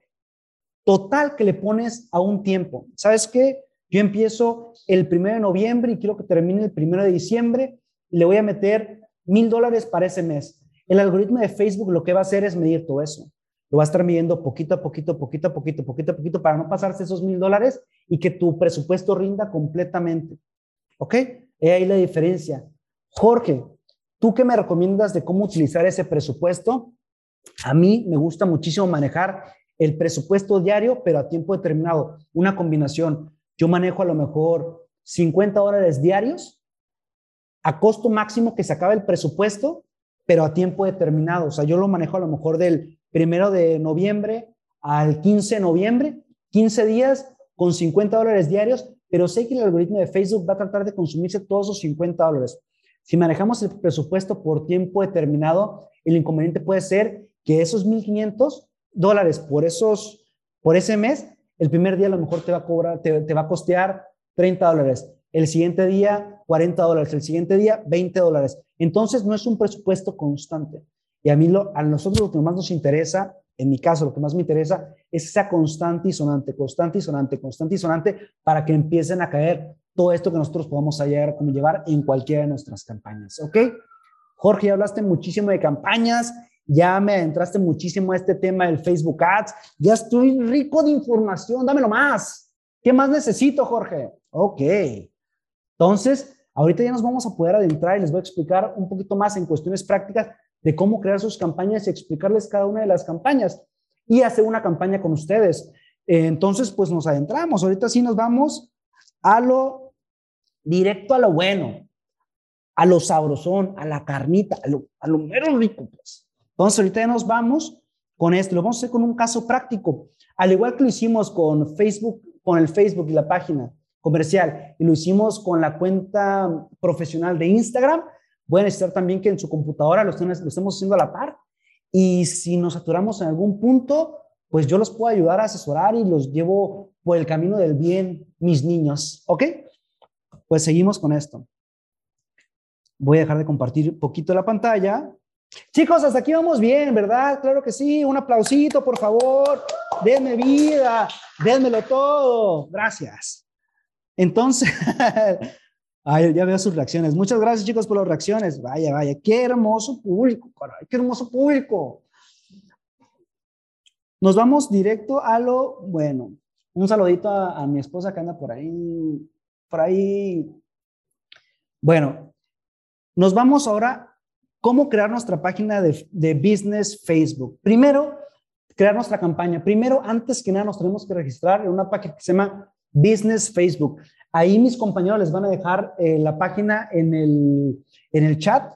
Speaker 2: total que le pones a un tiempo. ¿Sabes qué? Yo empiezo el primero de noviembre y quiero que termine el primero de diciembre y le voy a meter mil dólares para ese mes. El algoritmo de Facebook lo que va a hacer es medir todo eso. Lo va a estar midiendo poquito a poquito, poquito a poquito, poquito a poquito para no pasarse esos mil dólares y que tu presupuesto rinda completamente. ¿Ok? He ahí la diferencia. Jorge, ¿tú qué me recomiendas de cómo utilizar ese presupuesto? A mí me gusta muchísimo manejar el presupuesto diario, pero a tiempo determinado. Una combinación. Yo manejo a lo mejor 50 dólares diarios a costo máximo que se acabe el presupuesto, pero a tiempo determinado. O sea, yo lo manejo a lo mejor del primero de noviembre al 15 de noviembre, 15 días con 50 dólares diarios, pero sé que el algoritmo de Facebook va a tratar de consumirse todos esos 50 dólares. Si manejamos el presupuesto por tiempo determinado, el inconveniente puede ser que esos 1.500 dólares por, esos, por ese mes, el primer día a lo mejor te va a cobrar, te, va a costear 30 dólares, el siguiente día 40 dólares, el siguiente día 20 dólares. Entonces no es un presupuesto constante. Y a mí, lo, a nosotros lo que más nos interesa, en mi caso, lo que más me interesa es esa constante y sonante, constante y sonante, constante y sonante, para que empiecen a caer todo esto que nosotros podamos hallar, como llevar en cualquiera de nuestras campañas. ¿Ok? Jorge, ya hablaste muchísimo de campañas, ya me adentraste muchísimo a este tema del Facebook Ads, ya estoy rico de información, dámelo más. ¿Qué más necesito, Jorge? Ok. Entonces, ahorita ya nos vamos a poder adentrar y les voy a explicar un poquito más en cuestiones prácticas de cómo crear sus campañas y explicarles cada una de las campañas y hacer una campaña con ustedes. Entonces, pues nos adentramos. Ahorita sí nos vamos a lo directo a lo bueno, a lo sabrosón, a la carnita, a lo, a lo mero rico, pues. Entonces, ahorita ya nos vamos con esto. Lo vamos a hacer con un caso práctico. Al igual que lo hicimos con Facebook, con el Facebook y la página comercial, y lo hicimos con la cuenta profesional de Instagram, voy a necesitar también que en su computadora lo, lo estemos haciendo a la par. Y si nos saturamos en algún punto, pues yo los puedo ayudar a asesorar y los llevo por el camino del bien, mis niños. ¿Ok? Pues seguimos con esto. Voy a dejar de compartir poquito la pantalla Chicos, hasta aquí vamos bien, ¿verdad? Claro que sí. Un aplausito, por favor. Denme vida, denmelo todo. Gracias. Entonces, ay, ya veo sus reacciones. Muchas gracias, chicos, por las reacciones. Vaya, vaya, qué hermoso público, caray, qué hermoso público. Nos vamos directo a lo bueno. Un saludito a, a mi esposa que anda por ahí, por ahí. Bueno, nos vamos ahora ¿Cómo crear nuestra página de, business Facebook? Primero, crear nuestra campaña. Primero, antes que nada, nos tenemos que registrar en una página que se llama Business Facebook. Ahí mis compañeros les van a dejar eh, la página en el, en el chat.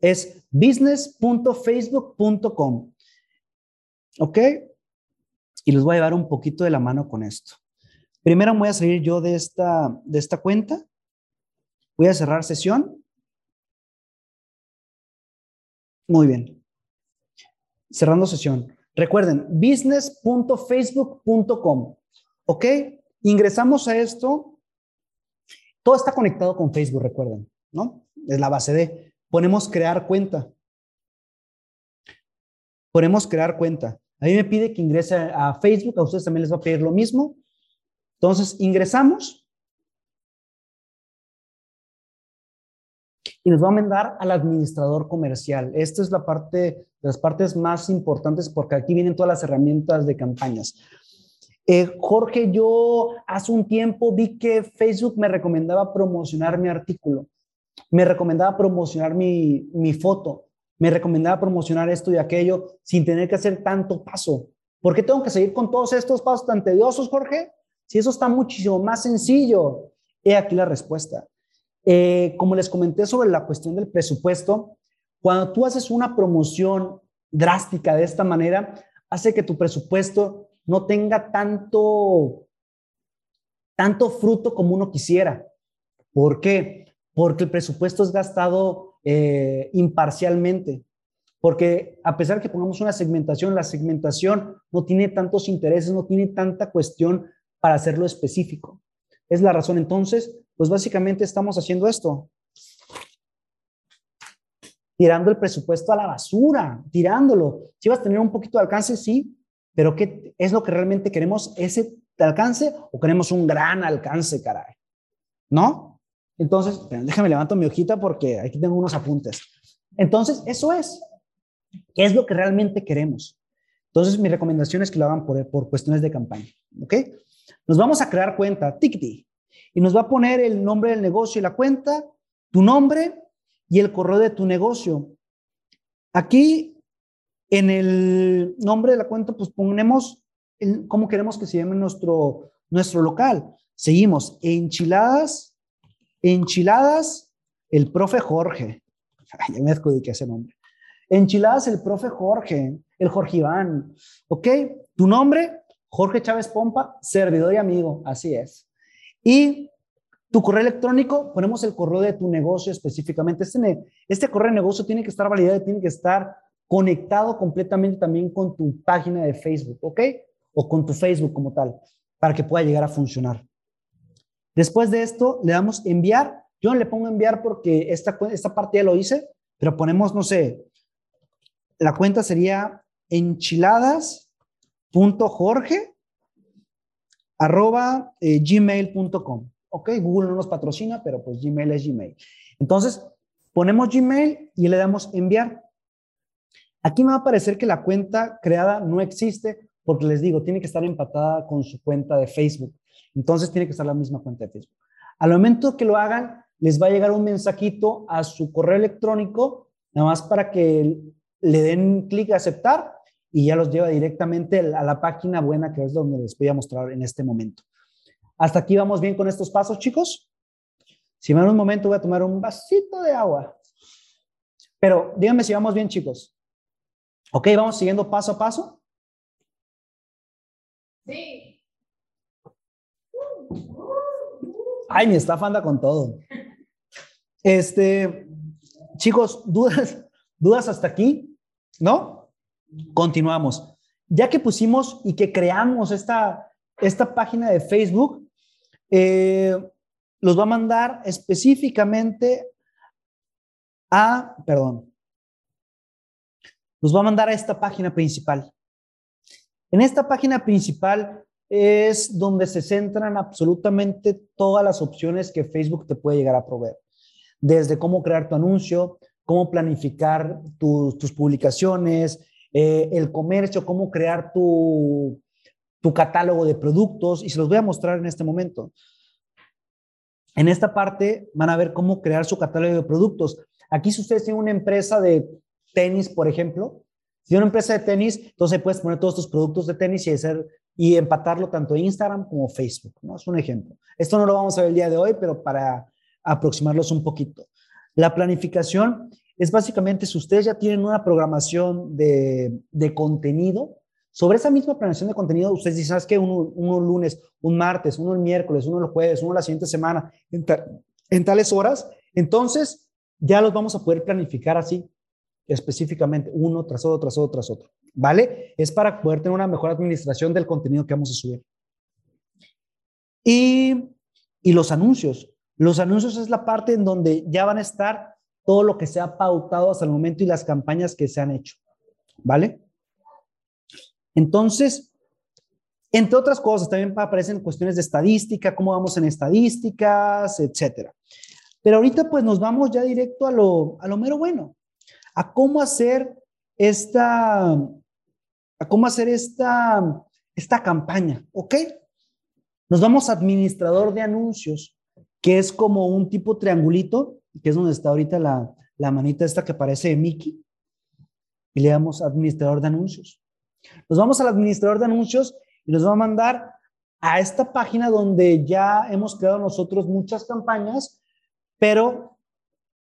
Speaker 2: Es business.facebook.com. ¿Ok? Y les voy a llevar un poquito de la mano con esto. Primero voy a salir yo de esta, de esta cuenta. Voy a cerrar sesión. Muy bien. Cerrando sesión. Recuerden, business.facebook.com. ¿Ok? Ingresamos a esto. Todo está conectado con Facebook, recuerden, ¿no? Es la base de. Ponemos crear cuenta. Ponemos crear cuenta. A mí me pide que ingrese a Facebook, a ustedes también les va a pedir lo mismo. Entonces, ingresamos. y nos va a mandar al administrador comercial. Esta es la parte, las partes más importantes porque aquí vienen todas las herramientas de campañas. Eh, Jorge, yo hace un tiempo vi que Facebook me recomendaba promocionar mi artículo, me recomendaba promocionar mi, mi foto, me recomendaba promocionar esto y aquello sin tener que hacer tanto paso. ¿Por qué tengo que seguir con todos estos pasos tan tediosos, Jorge? Si eso está muchísimo más sencillo. He aquí la respuesta. Eh, como les comenté sobre la cuestión del presupuesto, cuando tú haces una promoción drástica de esta manera, hace que tu presupuesto no tenga tanto, tanto fruto como uno quisiera. ¿Por qué? Porque el presupuesto es gastado eh, imparcialmente. Porque a pesar que pongamos una segmentación, la segmentación no tiene tantos intereses, no tiene tanta cuestión para hacerlo específico. Es la razón. Entonces, pues básicamente estamos haciendo esto. Tirando el presupuesto a la basura, tirándolo. Si vas a tener un poquito de alcance, sí, pero ¿qué es lo que realmente queremos? ¿Ese alcance o queremos un gran alcance, caray? ¿No? Entonces, déjame levanto mi hojita porque aquí tengo unos apuntes. Entonces, eso es. ¿Qué es lo que realmente queremos? Entonces, mi recomendación es que lo hagan por, por cuestiones de campaña. ¿Ok? Nos vamos a crear cuenta, Tikti, y nos va a poner el nombre del negocio y la cuenta, tu nombre y el correo de tu negocio. Aquí, en el nombre de la cuenta, pues ponemos cómo queremos que se llame nuestro, nuestro local. Seguimos, enchiladas, enchiladas, el profe Jorge. ya me adjudiqué ese nombre. Enchiladas, el profe Jorge, el Jorge Iván. ¿Ok? Tu nombre, Jorge Chávez Pompa, servidor y amigo, así es. Y tu correo electrónico, ponemos el correo de tu negocio específicamente. Este, este correo de negocio tiene que estar validado tiene que estar conectado completamente también con tu página de Facebook, ¿ok? O con tu Facebook como tal, para que pueda llegar a funcionar. Después de esto, le damos enviar. Yo no le pongo enviar porque esta, esta parte ya lo hice, pero ponemos, no sé, la cuenta sería enchiladas jorge arroba eh, gmail.com. Ok, Google no nos patrocina, pero pues Gmail es Gmail. Entonces, ponemos Gmail y le damos enviar. Aquí me va a aparecer que la cuenta creada no existe porque les digo, tiene que estar empatada con su cuenta de Facebook. Entonces, tiene que estar la misma cuenta de Facebook. Al momento que lo hagan, les va a llegar un mensajito a su correo electrónico, nada más para que le den clic a aceptar y ya los lleva directamente a la página buena que es donde les voy a mostrar en este momento. ¿Hasta aquí vamos bien con estos pasos, chicos? Si me dan un momento, voy a tomar un vasito de agua. Pero díganme si vamos bien, chicos. ¿Ok? ¿Vamos siguiendo paso a paso? Sí. Ay, mi staff anda con todo. Este, chicos, ¿dudas, dudas hasta aquí? ¿No? Continuamos. Ya que pusimos y que creamos esta, esta página de Facebook, eh, los va a mandar específicamente a, perdón, los va a mandar a esta página principal. En esta página principal es donde se centran absolutamente todas las opciones que Facebook te puede llegar a proveer. Desde cómo crear tu anuncio, cómo planificar tus publicaciones, eh, el comercio, cómo crear tu, tu catálogo de productos y se los voy a mostrar en este momento. En esta parte van a ver cómo crear su catálogo de productos. Aquí si ustedes tienen una empresa de tenis, por ejemplo, si una empresa de tenis, entonces puedes poner todos tus productos de tenis y hacer y empatarlo tanto en Instagram como Facebook, ¿no? Es un ejemplo. Esto no lo vamos a ver el día de hoy, pero para aproximarlos un poquito. La planificación es básicamente si ustedes ya tienen una programación de, contenido, sobre esa misma programación de contenido, ustedes dicen, ¿sabes qué? Uno, uno lunes, un martes, uno el miércoles, uno el jueves, uno la siguiente semana, en, tales horas, entonces ya los vamos a poder planificar así, específicamente, uno tras otro, tras otro, tras otro. ¿Vale? Es para poder tener una mejor administración del contenido que vamos a subir. Y, y los anuncios. Los anuncios es la parte en donde ya van a estar todo lo que se ha pautado hasta el momento y las campañas que se han hecho. ¿Vale? Entonces, entre otras cosas, también aparecen cuestiones de estadística, cómo vamos en estadísticas, etcétera. Pero ahorita pues nos vamos ya directo a lo, a lo mero bueno, a cómo hacer esta, a cómo hacer esta, esta campaña, ¿ok? Nos vamos a administrador de anuncios, que es como un tipo triangulito que es donde está ahorita la, la manita esta que parece Mickey, y le damos administrador de anuncios. Nos vamos al administrador de anuncios y nos va a mandar a esta página donde ya hemos creado nosotros muchas campañas pero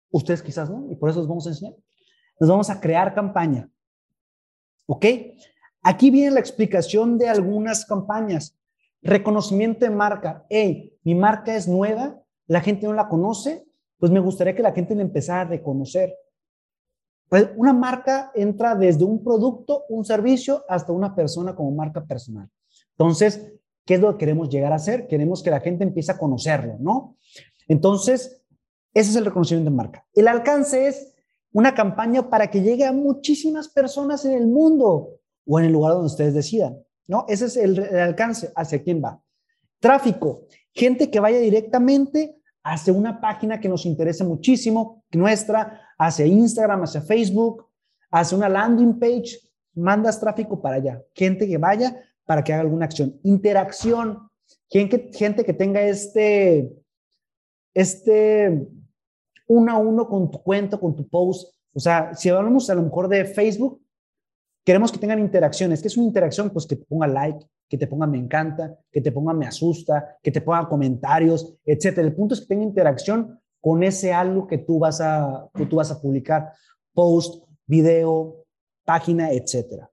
Speaker 2: ustedes quizás no, y por eso les vamos a enseñar. Nos vamos a crear campaña. ¿Ok? Aquí viene la explicación de algunas campañas. Reconocimiento de marca. Hey, mi marca es nueva, la gente no la conoce, pues me gustaría que la gente la empezara a reconocer. Pues una marca entra desde un producto, un servicio, hasta una persona como marca personal. Entonces, ¿qué es lo que queremos llegar a hacer? Queremos que la gente empiece a conocerlo, ¿no? Entonces, ese es el reconocimiento de marca. El alcance es una campaña para que llegue a muchísimas personas en el mundo o en el lugar donde ustedes decidan, ¿no? Ese es el, alcance, hacia quién va. Tráfico, gente que vaya directamente hacia una página que nos interese muchísimo, nuestra, hacia Instagram, hacia Facebook, hacia una landing page, mandas tráfico para allá. Gente que vaya para que haga alguna acción. Interacción, gente, gente que tenga este, este uno a uno con tu cuento, con tu post. O sea, si hablamos a lo mejor de Facebook, Queremos que tengan interacciones. ¿Qué es una interacción? Pues que te ponga like, que te ponga me encanta, que te ponga me asusta, que te ponga comentarios, etcétera. El punto es que tenga interacción con ese algo que tú vas a, que tú vas a publicar. Post, video, página, etcétera.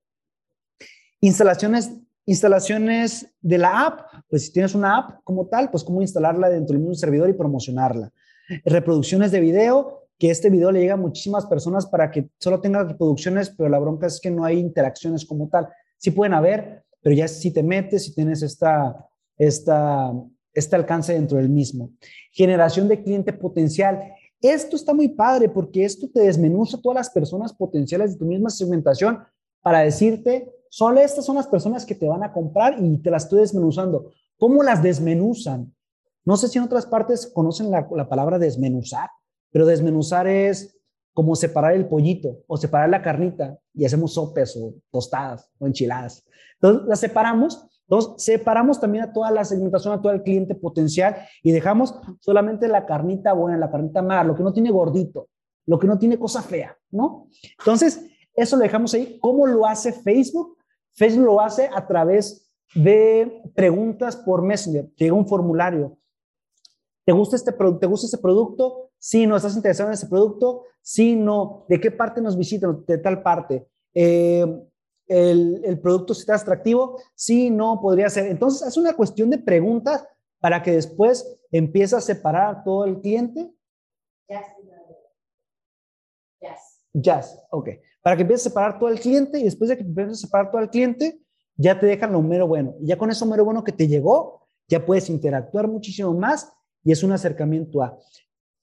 Speaker 2: Instalaciones, instalaciones de la app. Pues si tienes una app como tal, pues cómo instalarla dentro del mismo servidor y promocionarla. Reproducciones de video, que este video le llega a muchísimas personas para que solo tenga reproducciones, pero la bronca es que no hay interacciones como tal. Sí pueden haber, pero ya si te metes, si tienes esta, esta, este alcance dentro del mismo. Generación de cliente potencial. Esto está muy padre porque esto te desmenuza todas las personas potenciales de tu misma segmentación para decirte, solo estas son las personas que te van a comprar y te las estoy desmenuzando. ¿Cómo las desmenuzan? No sé si en otras partes conocen la, la palabra desmenuzar. Pero desmenuzar es como separar el pollito o separar la carnita y hacemos sopes o tostadas o enchiladas. Entonces, las separamos. Entonces, separamos también a toda la segmentación, a todo el cliente potencial y dejamos solamente la carnita buena, la carnita mala, lo que no tiene gordito, lo que no tiene cosa fea, ¿no? Entonces, eso lo dejamos ahí. ¿Cómo lo hace Facebook? Facebook lo hace a través de preguntas por Messenger. Llega un formulario. ¿Te gusta este, ¿te gusta este producto? Si no, ¿estás interesado en ese producto? Si no, ¿de qué parte nos visitan? De tal parte. Eh, el, el, producto está atractivo? Sí, no, podría ser. Entonces, es una cuestión de preguntas para que después empiece a separar todo el cliente. Yes. Yes. Yes, ok. Para que empiece a separar todo el cliente y después de que empieces a separar todo el cliente, ya te dejan lo mero bueno. Y ya con eso mero bueno que te llegó, ya puedes interactuar muchísimo más y es un acercamiento a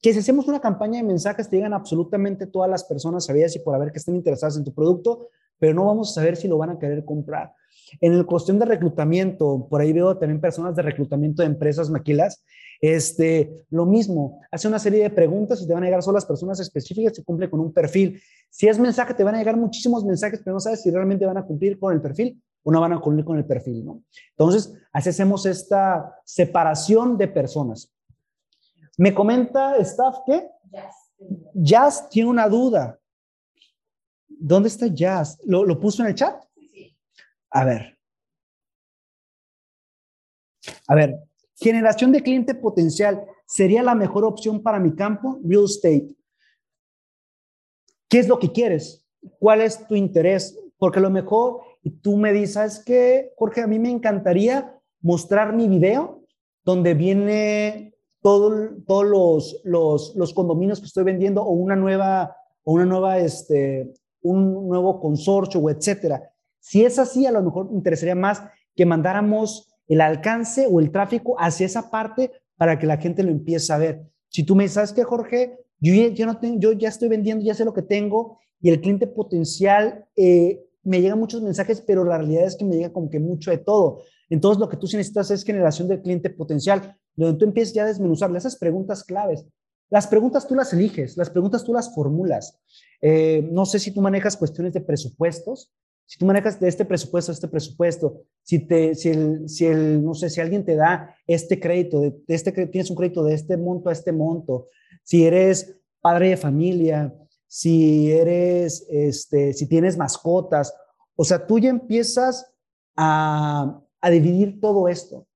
Speaker 2: que si hacemos una campaña de mensajes te llegan absolutamente todas las personas sabías y por haber que estén interesadas en tu producto, pero no vamos a saber si lo van a querer comprar. En el cuestión de reclutamiento, por ahí veo también personas de reclutamiento de empresas maquilas, este, lo mismo, hace una serie de preguntas y te van a llegar solo las personas específicas que cumplen con un perfil. Si es mensaje, te van a llegar muchísimos mensajes, pero no sabes si realmente van a cumplir con el perfil o no van a cumplir con el perfil, ¿no? Entonces, así hacemos esta separación de personas. Me comenta Staff que Jazz tiene una duda. ¿Dónde está Jazz? ¿Lo, puso en el chat? A ver. A ver, generación de cliente potencial sería la mejor opción para mi campo, real estate. ¿Qué es lo que quieres? ¿Cuál es tu interés? Porque a lo mejor tú me dices que, Jorge, a mí me encantaría mostrar mi video donde viene todos los, los, los, condominios que estoy vendiendo o una nueva, o una nueva, este, un nuevo consorcio o etcétera. Si es así, a lo mejor me interesaría más que mandáramos el alcance o el tráfico hacia esa parte para que la gente lo empiece a ver. Si tú me dices, ¿sabes Jorge? Yo ya, estoy vendiendo, ya sé lo que tengo y el cliente potencial eh, me llegan muchos mensajes, pero la realidad es que me llega como que mucho de todo. Entonces, lo que tú necesitas es generación de cliente potencial donde tú empiezas ya a desmenuzarle esas preguntas claves. Las preguntas tú las eliges, las preguntas tú las formulas. Eh, no sé si tú manejas cuestiones de presupuestos, si tú manejas de este presupuesto a este presupuesto, si, te, si, el, si el, no sé, si alguien te da este crédito, de, este, tienes un crédito de este monto a este monto, si eres padre de familia, si eres, este, si tienes mascotas, o sea, tú ya empiezas a, a dividir todo esto.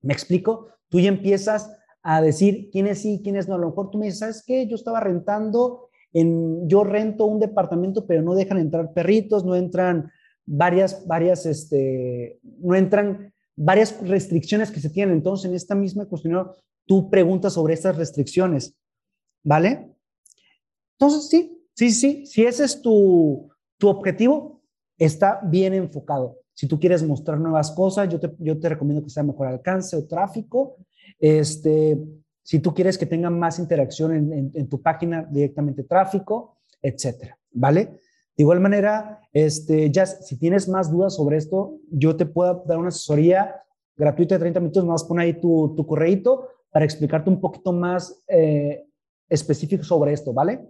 Speaker 2: ¿Me explico? Tú ya empiezas a decir quiénes sí, quiénes no. A lo mejor tú me dices, ¿sabes qué? Yo estaba rentando, en, yo rento un departamento, pero no dejan entrar perritos, no entran varias, varias, este, no entran varias restricciones que se tienen. Entonces, en esta misma cuestión, tú preguntas sobre estas restricciones, ¿vale? Entonces, sí, sí, sí, si ese es tu objetivo, está bien enfocado. Si tú quieres mostrar nuevas cosas, yo te, recomiendo que sea mejor alcance o tráfico. Este, si tú quieres que tenga más interacción en, tu página, directamente tráfico, etcétera, ¿vale? De igual manera, este, ya si tienes más dudas sobre esto, yo te puedo dar una asesoría gratuita de 30 minutos, más pon ahí tu, tu para explicarte un poquito más eh, específico sobre esto, ¿vale?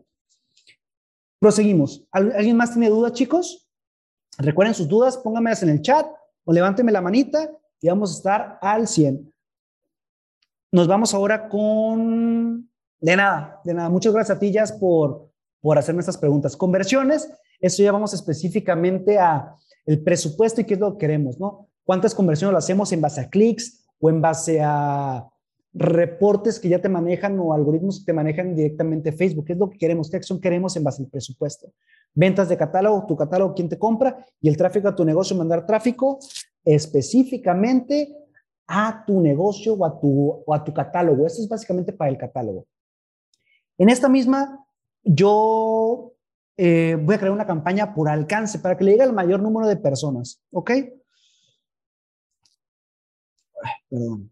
Speaker 2: Proseguimos. ¿Alguien más tiene dudas, chicos? Recuerden sus dudas, pónganmelas en el chat o levánteme la manita y vamos a estar al 100. Nos vamos ahora con... De nada, de nada. Muchas gracias a ti, Jazz, por, por hacerme estas preguntas. Conversiones, eso ya vamos específicamente a el presupuesto y qué es lo que queremos, ¿no? ¿Cuántas conversiones lo hacemos en base a clics o en base a reportes que ya te manejan o algoritmos que te manejan directamente Facebook? ¿Qué es lo que queremos? ¿Qué acción queremos en base al presupuesto? ventas de catálogo, tu catálogo, quién te compra y el tráfico a tu negocio, mandar tráfico específicamente a tu negocio o a tu, o a tu catálogo. Esto es básicamente para el catálogo. En esta misma, yo eh, voy a crear una campaña por alcance para que le llegue al mayor número de personas. ¿Ok? Perdón.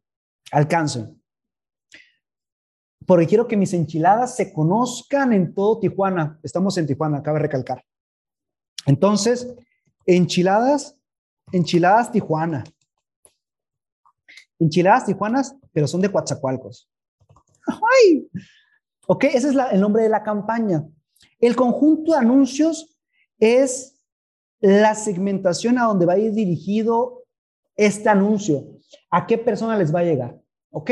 Speaker 2: Alcance porque quiero que mis enchiladas se conozcan en todo Tijuana. Estamos en Tijuana, cabe recalcar. Entonces, enchiladas, enchiladas Tijuana. Enchiladas Tijuanas, pero son de Coatzacoalcos. ¡Ay! Ok, ese es el nombre de la campaña. El conjunto de anuncios es la segmentación a donde va a ir dirigido este anuncio. ¿A qué persona les va a llegar? ¿Ok?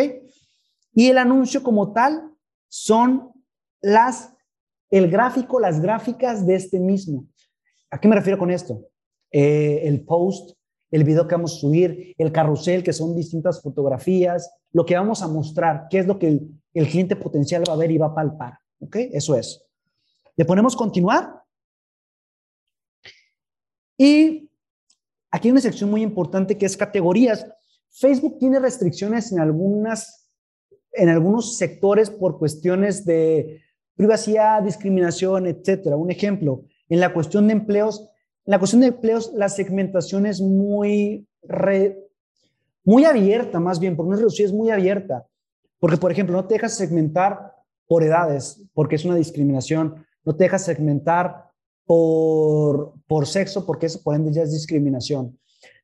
Speaker 2: Y el anuncio como tal son las, el gráfico, las gráficas de este mismo. ¿A qué me refiero con esto? Eh, el post, el video que vamos a subir, el carrusel, que son distintas fotografías, lo que vamos a mostrar, qué es lo que el, cliente potencial va a ver y va a palpar. ¿Ok? Eso es. Le ponemos continuar. Y aquí hay una sección muy importante que es categorías. Facebook tiene restricciones en algunas en algunos sectores por cuestiones de privacidad, discriminación, etcétera. Un ejemplo, en la cuestión de empleos, la cuestión de empleos, la segmentación es muy, muy abierta, más bien, porque no es reducida, es muy abierta. Porque, por ejemplo, no te dejas segmentar por edades, porque es una discriminación. No te dejas segmentar por, por sexo, porque eso por ende ya es discriminación.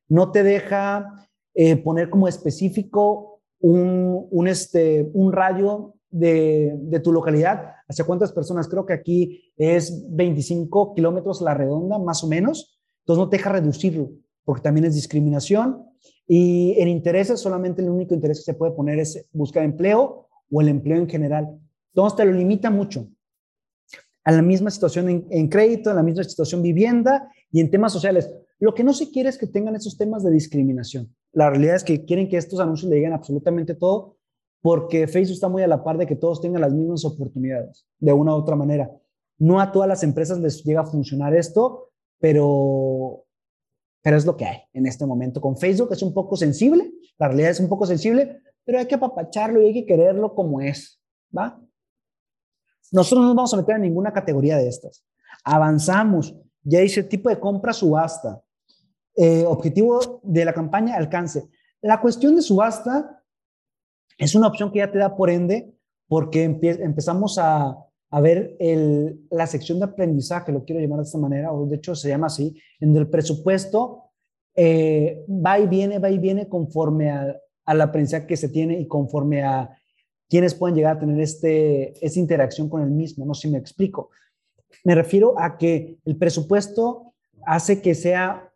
Speaker 2: No te deja eh, poner como específico un, un, este, un radio de, de, tu localidad, ¿hacia cuántas personas? Creo que aquí es 25 kilómetros la redonda, más o menos. Entonces no te deja reducirlo, porque también es discriminación. Y en intereses, solamente el único interés que se puede poner es buscar empleo o el empleo en general. Entonces te lo limita mucho. A la misma situación en, en crédito, a la misma situación vivienda y en temas sociales. Lo que no se quiere es que tengan esos temas de discriminación. La realidad es que quieren que estos anuncios le lleguen absolutamente todo porque Facebook está muy a la par de que todos tengan las mismas oportunidades, de una u otra manera. No a todas las empresas les llega a funcionar esto, pero, pero es lo que hay en este momento. Con Facebook es un poco sensible, la realidad es un poco sensible, pero hay que apapacharlo y hay que quererlo como es, ¿va? Nosotros no nos vamos a meter en ninguna categoría de estas. Avanzamos, ya dice tipo de compra subasta. Eh, objetivo de la campaña, alcance. La cuestión de subasta es una opción que ya te da por ende, porque empezamos a, a ver el, la sección de aprendizaje, lo quiero llamar de esta manera, o de hecho se llama así, en el presupuesto eh, va y viene, va y viene conforme a, al aprendizaje que se tiene y conforme a quienes pueden llegar a tener este, esta interacción con el mismo, no sé si me explico. Me refiero a que el presupuesto hace que sea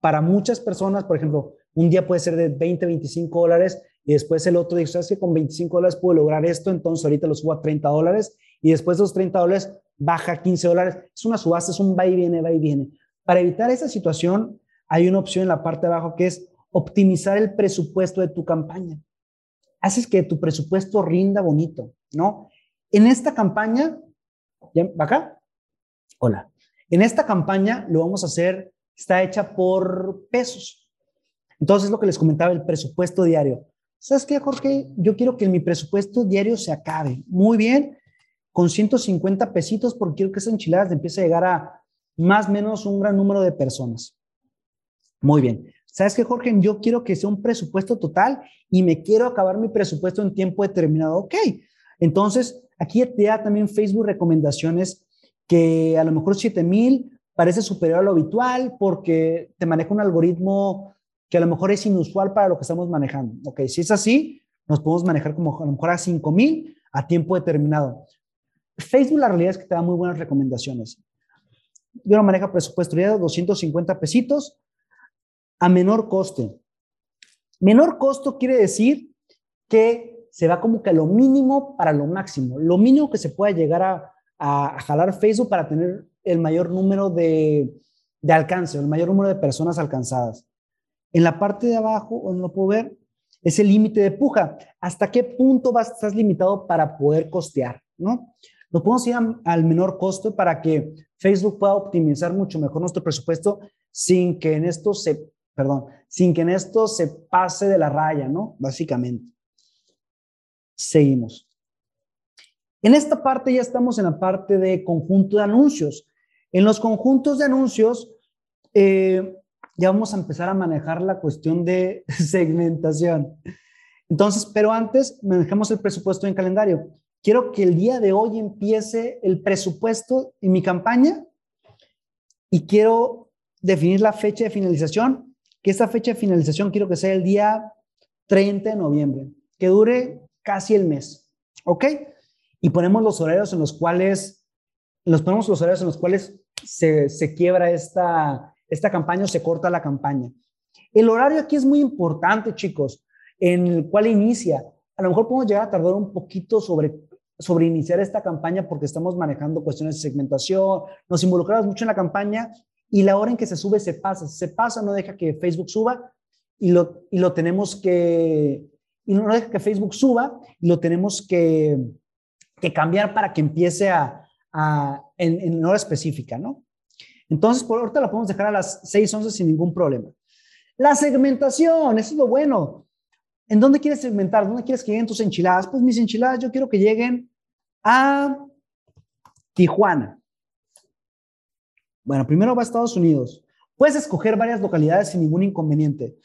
Speaker 2: para muchas personas, por ejemplo, un día puede ser de 20, 25 dólares y después el otro dice, ¿sabes que con 25 dólares puedo lograr esto? Entonces ahorita lo subo a 30 dólares y después de los 30 dólares baja a 15 dólares. Es una subasta, es un va y viene, va y viene. Para evitar esa situación, hay una opción en la parte de abajo que es optimizar el presupuesto de tu campaña. haces que tu presupuesto rinda bonito, ¿no? En esta campaña, ¿ya, ¿acá? Hola. En esta campaña lo vamos a hacer, está hecha por pesos. Entonces, lo que les comentaba, el presupuesto diario. ¿Sabes qué, Jorge? Yo quiero que mi presupuesto diario se acabe. Muy bien, con 150 pesitos, porque quiero que esas enchiladas empiece a llegar a más o menos un gran número de personas. Muy bien. ¿Sabes qué, Jorge? Yo quiero que sea un presupuesto total y me quiero acabar mi presupuesto en tiempo determinado. Ok. Entonces, aquí te da también Facebook recomendaciones que a lo mejor 7000 parece superior a lo habitual porque te maneja un algoritmo que a lo mejor es inusual para lo que estamos manejando. Ok, si es así, nos podemos manejar como a lo mejor a 5000 a tiempo determinado. Facebook la realidad es que te da muy buenas recomendaciones. Yo lo manejo presupuesto de 250 pesitos a menor coste. Menor costo quiere decir que se va como que a lo mínimo para lo máximo, lo mínimo que se pueda llegar a, a, jalar Facebook para tener el mayor número de, de alcance, el mayor número de personas alcanzadas. En la parte de abajo, donde lo puedo ver, es el límite de puja. ¿Hasta qué punto vas, estás limitado para poder costear? ¿no? Lo podemos ir al menor costo para que Facebook pueda optimizar mucho mejor nuestro presupuesto sin que en esto se, perdón, sin que en esto se pase de la raya, ¿no? Básicamente. Seguimos. En esta parte ya estamos en la parte de conjunto de anuncios. En los conjuntos de anuncios, eh, ya vamos a empezar a manejar la cuestión de segmentación. Entonces, pero antes manejamos el presupuesto en calendario. Quiero que el día de hoy empiece el presupuesto en mi campaña y quiero definir la fecha de finalización, que esta fecha de finalización quiero que sea el día 30 de noviembre, que dure casi el mes. ¿Ok? Y ponemos los horarios en los cuales, los ponemos los horarios en los cuales se, se quiebra esta, esta campaña o se corta la campaña. El horario aquí es muy importante, chicos, en el cual inicia. A lo mejor podemos llegar a tardar un poquito sobre, sobre iniciar esta campaña porque estamos manejando cuestiones de segmentación, nos involucramos mucho en la campaña y la hora en que se sube se pasa. Se pasa, no deja que Facebook suba y lo, y lo tenemos que, y no deja que Facebook suba y lo tenemos que, que cambiar para que empiece a, en hora específica, ¿no? Entonces, por ahorita la podemos dejar a las 6:11 sin ningún problema. La segmentación, eso es lo bueno. ¿En dónde quieres segmentar? ¿Dónde quieres que lleguen tus enchiladas? Pues mis enchiladas yo quiero que lleguen a Tijuana. Bueno, primero va a Estados Unidos. Puedes escoger varias localidades sin ningún inconveniente.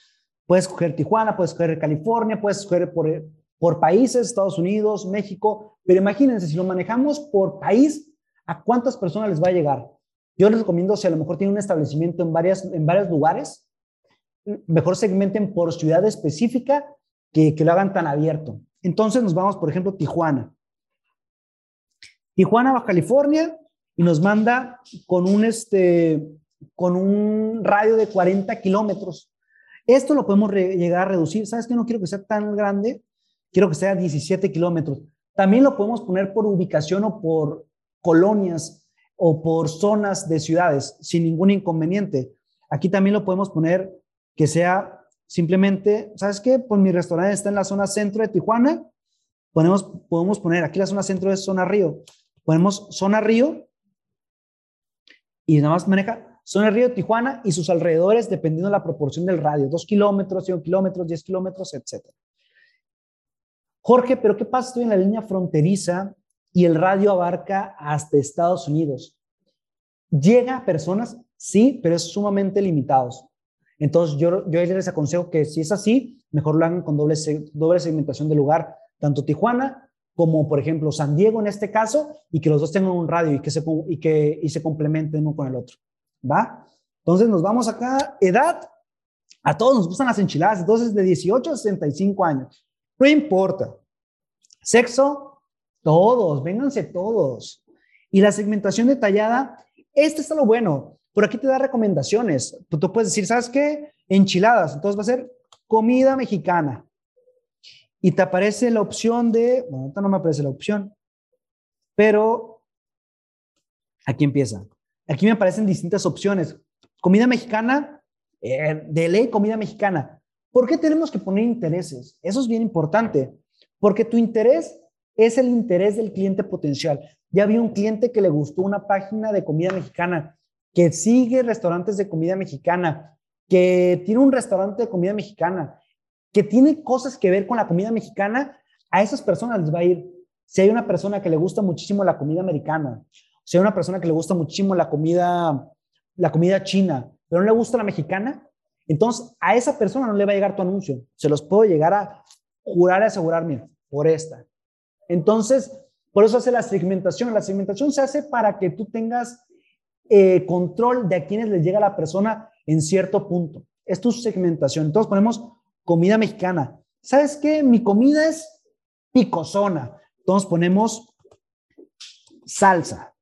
Speaker 2: Puedes escoger Tijuana, puedes escoger California, puedes escoger por, por países, Estados Unidos, México. Pero imagínense, si lo manejamos por país, ¿a cuántas personas les va a llegar? Yo les recomiendo, si a lo mejor tienen un establecimiento en, varias, en varios lugares, mejor segmenten por ciudad específica que, que lo hagan tan abierto. Entonces nos vamos, por ejemplo, Tijuana. Tijuana, Baja California, y nos manda con un, este, con un radio de 40 kilómetros. Esto lo podemos llegar a reducir. ¿Sabes que No quiero que sea tan grande. Quiero que sea 17 kilómetros. También lo podemos poner por ubicación o por colonias o por zonas de ciudades sin ningún inconveniente. Aquí también lo podemos poner que sea simplemente, ¿sabes qué? Pues mi restaurante está en la zona centro de Tijuana. Ponemos, podemos poner, aquí la zona centro es zona río. Ponemos zona río y nada más maneja zona río Tijuana y sus alrededores dependiendo de la proporción del radio, dos kilómetros, 100 kilómetros, 10 kilómetros, etc. Jorge, pero ¿qué pasa? Estoy en la línea fronteriza y el radio abarca hasta Estados Unidos. Llega a personas, sí, pero es sumamente limitados. Entonces, yo, yo les aconsejo que si es así, mejor lo hagan con doble, doble segmentación de lugar, tanto Tijuana como, por ejemplo, San Diego en este caso, y que los dos tengan un radio y que se, y que, y se complementen uno con el otro. ¿Va? Entonces, nos vamos acá. Edad, a todos nos gustan las enchiladas, entonces de 18 a 65 años. No importa. Sexo, todos, vénganse todos. Y la segmentación detallada, esto está lo bueno. Por aquí te da recomendaciones. Tú, tú puedes decir, ¿sabes qué? Enchiladas. Entonces va a ser comida mexicana. Y te aparece la opción de, bueno, ahorita no me aparece la opción, pero aquí empieza. Aquí me aparecen distintas opciones. Comida mexicana, eh, de ley comida mexicana. ¿Por qué tenemos que poner intereses? Eso es bien importante. Porque tu interés es el interés del cliente potencial. Ya había un cliente que le gustó una página de comida mexicana, que sigue restaurantes de comida mexicana, que tiene un restaurante de comida mexicana, que tiene cosas que ver con la comida mexicana, a esas personas les va a ir. Si hay una persona que le gusta muchísimo la comida americana, si hay una persona que le gusta muchísimo la comida, la comida china, pero no le gusta la mexicana, entonces a esa persona no le va a llegar tu anuncio. Se los puedo llegar a jurar y asegurarme por esta. Entonces, por eso hace la segmentación. La segmentación se hace para que tú tengas eh, control de a quienes les llega la persona en cierto punto. Es tu segmentación. Entonces ponemos comida mexicana. ¿Sabes qué? Mi comida es picosona. Entonces ponemos salsa.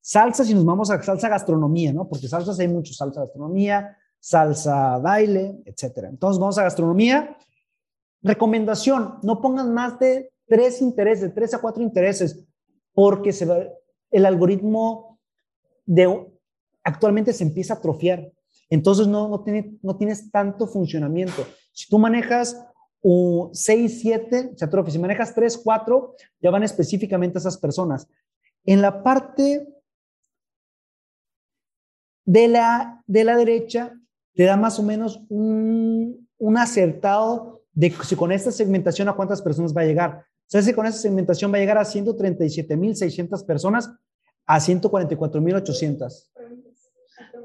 Speaker 2: Salsa si nos vamos a salsa gastronomía, ¿no? Porque salsas hay mucho, salsa gastronomía, salsa baile, etcétera. Entonces vamos a gastronomía. Recomendación, no pongan más de tres intereses, tres a cuatro intereses, porque el algoritmo de, actualmente se empieza a atrofiar. Entonces no, no, tiene, no tienes tanto funcionamiento. Si tú manejas un 6, 7, se atrofia. Si manejas 3, 4, ya van específicamente a esas personas. En la parte de la, de la derecha, te da más o menos un, un acertado de si con esta segmentación a cuántas personas va a llegar. ¿Sabes si con esta segmentación va a llegar a 137.600 personas a 144.800?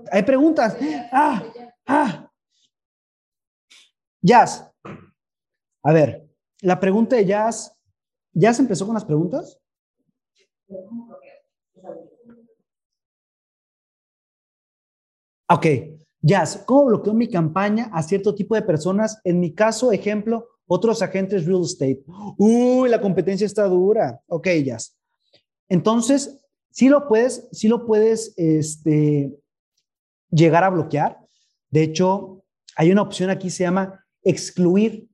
Speaker 2: Hay preguntas. Ah, ah. Jazz. A ver, la pregunta de Jazz. ¿Jazz empezó con las preguntas? Ok, Jazz, ¿cómo bloqueo mi campaña a cierto tipo de personas? En mi caso, ejemplo, otros agentes real estate. Uy, la competencia está dura. Ok, Jazz. Entonces, sí lo puedes, sí lo puedes este, llegar a bloquear. De hecho, hay una opción aquí, se llama excluir.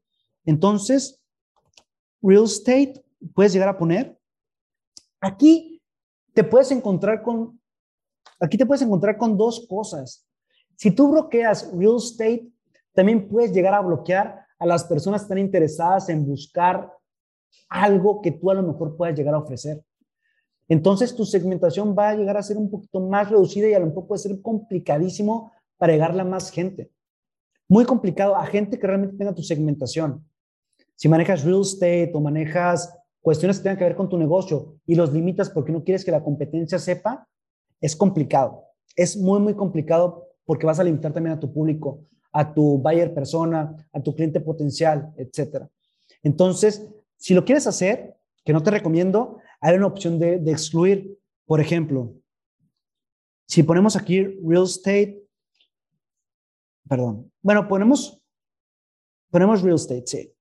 Speaker 2: Entonces, real estate, puedes llegar a poner. Aquí te puedes encontrar con, aquí te puedes encontrar con dos cosas. Si tú bloqueas real estate, también puedes llegar a bloquear a las personas que están interesadas en buscar algo que tú a lo mejor puedas llegar a ofrecer. Entonces tu segmentación va a llegar a ser un poquito más reducida y a lo mejor puede ser complicadísimo para llegarle a más gente. Muy complicado a gente que realmente tenga tu segmentación. Si manejas real estate o manejas cuestiones que tengan que ver con tu negocio y los limitas porque no quieres que la competencia sepa, es complicado. Es muy, muy complicado porque vas a limitar también a tu público, a tu buyer persona, a tu cliente potencial, etc. Entonces, si lo quieres hacer, que no te recomiendo, hay una opción de, de excluir. Por ejemplo, si ponemos aquí real estate, perdón, bueno, ponemos, ponemos real estate, sí.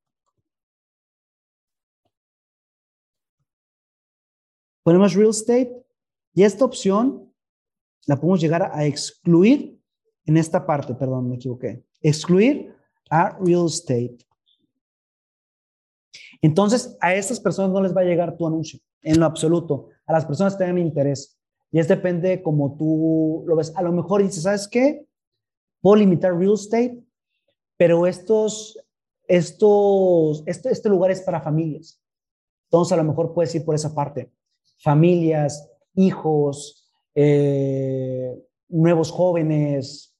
Speaker 2: Ponemos real estate y esta opción la podemos llegar a excluir en esta parte, perdón, me equivoqué. Excluir a real estate. Entonces, a estas personas no les va a llegar tu anuncio, en lo absoluto. A las personas que tengan interés. Y es depende como tú lo ves. A lo mejor dices, ¿sabes qué? Puedo limitar real estate, pero estos, estos, este, este lugar es para familias. Entonces, a lo mejor puedes ir por esa parte. Familias, hijos, eh, nuevos jóvenes,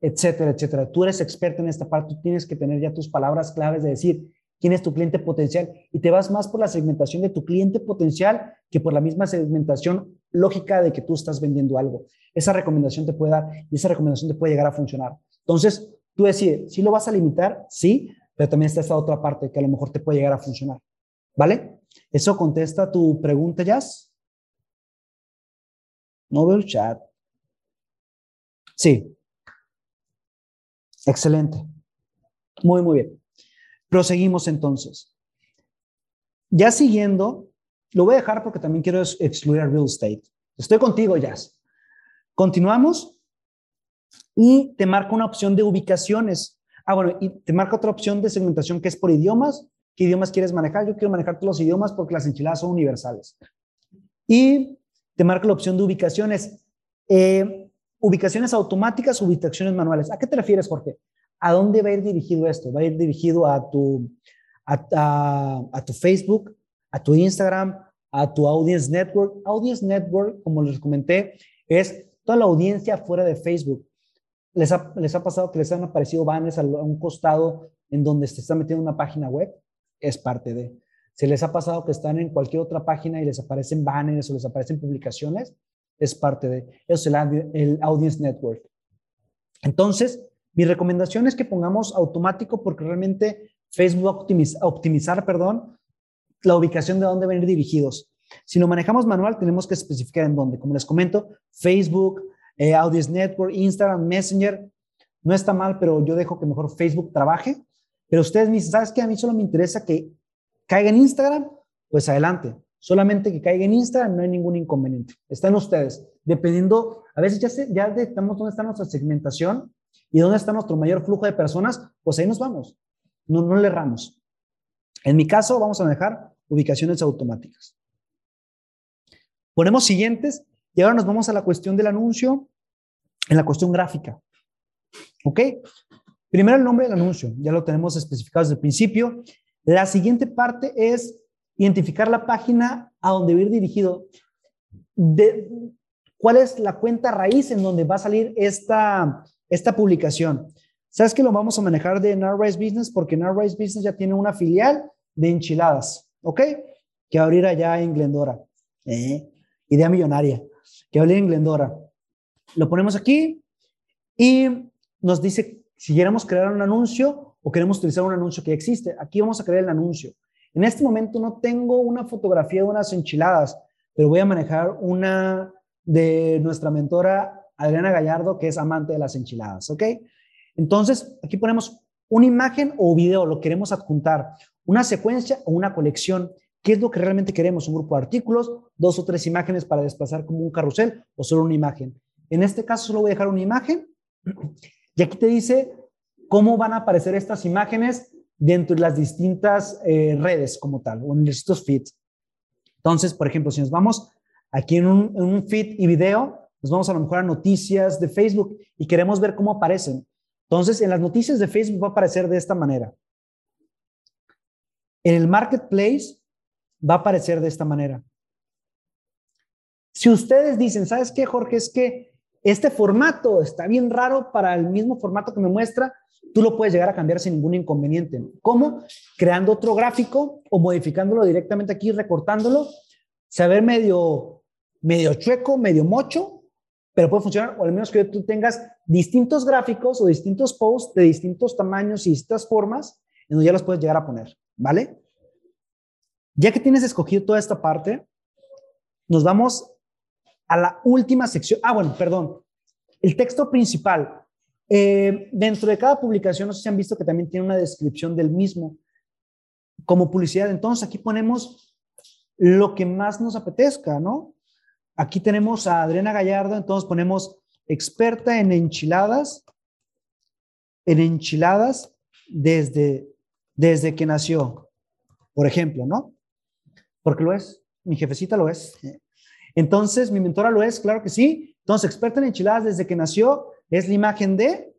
Speaker 2: etcétera, etcétera. Tú eres experto en esta parte, tú tienes que tener ya tus palabras claves de decir quién es tu cliente potencial y te vas más por la segmentación de tu cliente potencial que por la misma segmentación lógica de que tú estás vendiendo algo. Esa recomendación te puede dar y esa recomendación te puede llegar a funcionar. Entonces, tú decides, si lo vas a limitar, sí, pero también está esta otra parte que a lo mejor te puede llegar a funcionar. ¿Vale? ¿Eso contesta tu pregunta, Jazz? No veo el chat. Sí. Excelente. Muy, muy bien. Proseguimos entonces. Ya siguiendo, lo voy a dejar porque también quiero excluir a real estate. Estoy contigo, Jazz. Continuamos y te marca una opción de ubicaciones. Ah, bueno, y te marca otra opción de segmentación que es por idiomas. ¿Qué idiomas quieres manejar? Yo quiero manejar todos los idiomas porque las enchiladas son universales. Y te marca la opción de ubicaciones. Eh, ubicaciones automáticas, ubicaciones manuales. ¿A qué te refieres, Jorge? ¿A dónde va a ir dirigido esto? Va a ir dirigido a tu, a, tu Facebook, a tu Instagram, a tu Audience Network. Audience Network, como les comenté, es toda la audiencia fuera de Facebook. ¿Les ha, les ha pasado que les han aparecido banners a un costado en donde se está metiendo una página web? Es parte de. ¿Se les ha pasado que están en cualquier otra página y les aparecen banners o les aparecen publicaciones? Es parte de. Es el, el Audience Network. Entonces, mi recomendación es que pongamos automático porque realmente Facebook va optimizar, perdón, la ubicación de dónde van dirigidos. Si lo manejamos manual, tenemos que especificar en dónde. Como les comento, Facebook, eh, Audience Network, Instagram, Messenger, no está mal, pero yo dejo que mejor Facebook trabaje. Pero ustedes me dicen, ¿sabes qué? A mí solo me interesa que caiga en Instagram, pues adelante. Solamente que caiga en Instagram, no hay ningún inconveniente. Están ustedes. Dependiendo, a veces ya, ya detectamos dónde está nuestra segmentación y dónde está nuestro mayor flujo de personas, pues ahí nos vamos. No, no le erramos. En mi caso, vamos a dejar ubicaciones automáticas. Ponemos siguientes y ahora nos vamos a la cuestión del anuncio, en la cuestión gráfica. ¿Ok? Primero el nombre del anuncio, ya lo tenemos especificado desde el principio. La siguiente parte es identificar la página a donde ir dirigido. De, ¿Cuál es la cuenta raíz en donde va a salir esta, esta publicación? ¿Sabes que lo vamos a manejar de Narrise Business? Porque Narrise Business ya tiene una filial de enchiladas, ¿ok? Que va a abrir allá en Glendora. ¿eh? Idea millonaria. Que va a abrir en Glendora. Lo ponemos aquí y nos dice si queremos crear un anuncio o queremos utilizar un anuncio que existe. Aquí vamos a crear el anuncio. En este momento no tengo una fotografía de unas enchiladas, pero voy a manejar una de nuestra mentora Adriana Gallardo, que es amante de las enchiladas, ¿ok? Entonces, aquí ponemos una imagen o video, lo queremos adjuntar, una secuencia o una colección. ¿Qué es lo que realmente queremos? ¿Un grupo de artículos, dos o tres imágenes para desplazar como un carrusel o solo una imagen? En este caso solo voy a dejar una imagen y aquí te dice cómo van a aparecer estas imágenes dentro de las distintas eh, redes como tal o en estos feeds. Entonces, por ejemplo, si nos vamos aquí en un, en un feed y video, nos vamos a lo mejor a noticias de Facebook y queremos ver cómo aparecen. Entonces, en las noticias de Facebook va a aparecer de esta manera. En el marketplace va a aparecer de esta manera. Si ustedes dicen, ¿sabes qué, Jorge? Es que este formato está bien raro para el mismo formato que me muestra, tú lo puedes llegar a cambiar sin ningún inconveniente. ¿Cómo? Creando otro gráfico o modificándolo directamente aquí, recortándolo, ve medio, medio chueco, medio mocho, pero puede funcionar, o al menos que tú tengas distintos gráficos o distintos posts de distintos tamaños y distintas formas, en donde ya los puedes llegar a poner, ¿vale? Ya que tienes escogido toda esta parte, nos vamos a la última sección. Ah, bueno, perdón. El texto principal. Eh, dentro de cada publicación, no sé si han visto que también tiene una descripción del mismo como publicidad. Entonces, aquí ponemos lo que más nos apetezca, ¿no? Aquí tenemos a Adriana Gallardo, entonces ponemos experta en enchiladas, en enchiladas desde, desde que nació, por ejemplo, ¿no? Porque lo es, mi jefecita lo es. Entonces, mi mentora lo es, claro que sí. Entonces, experta en enchiladas desde que nació, es la imagen de...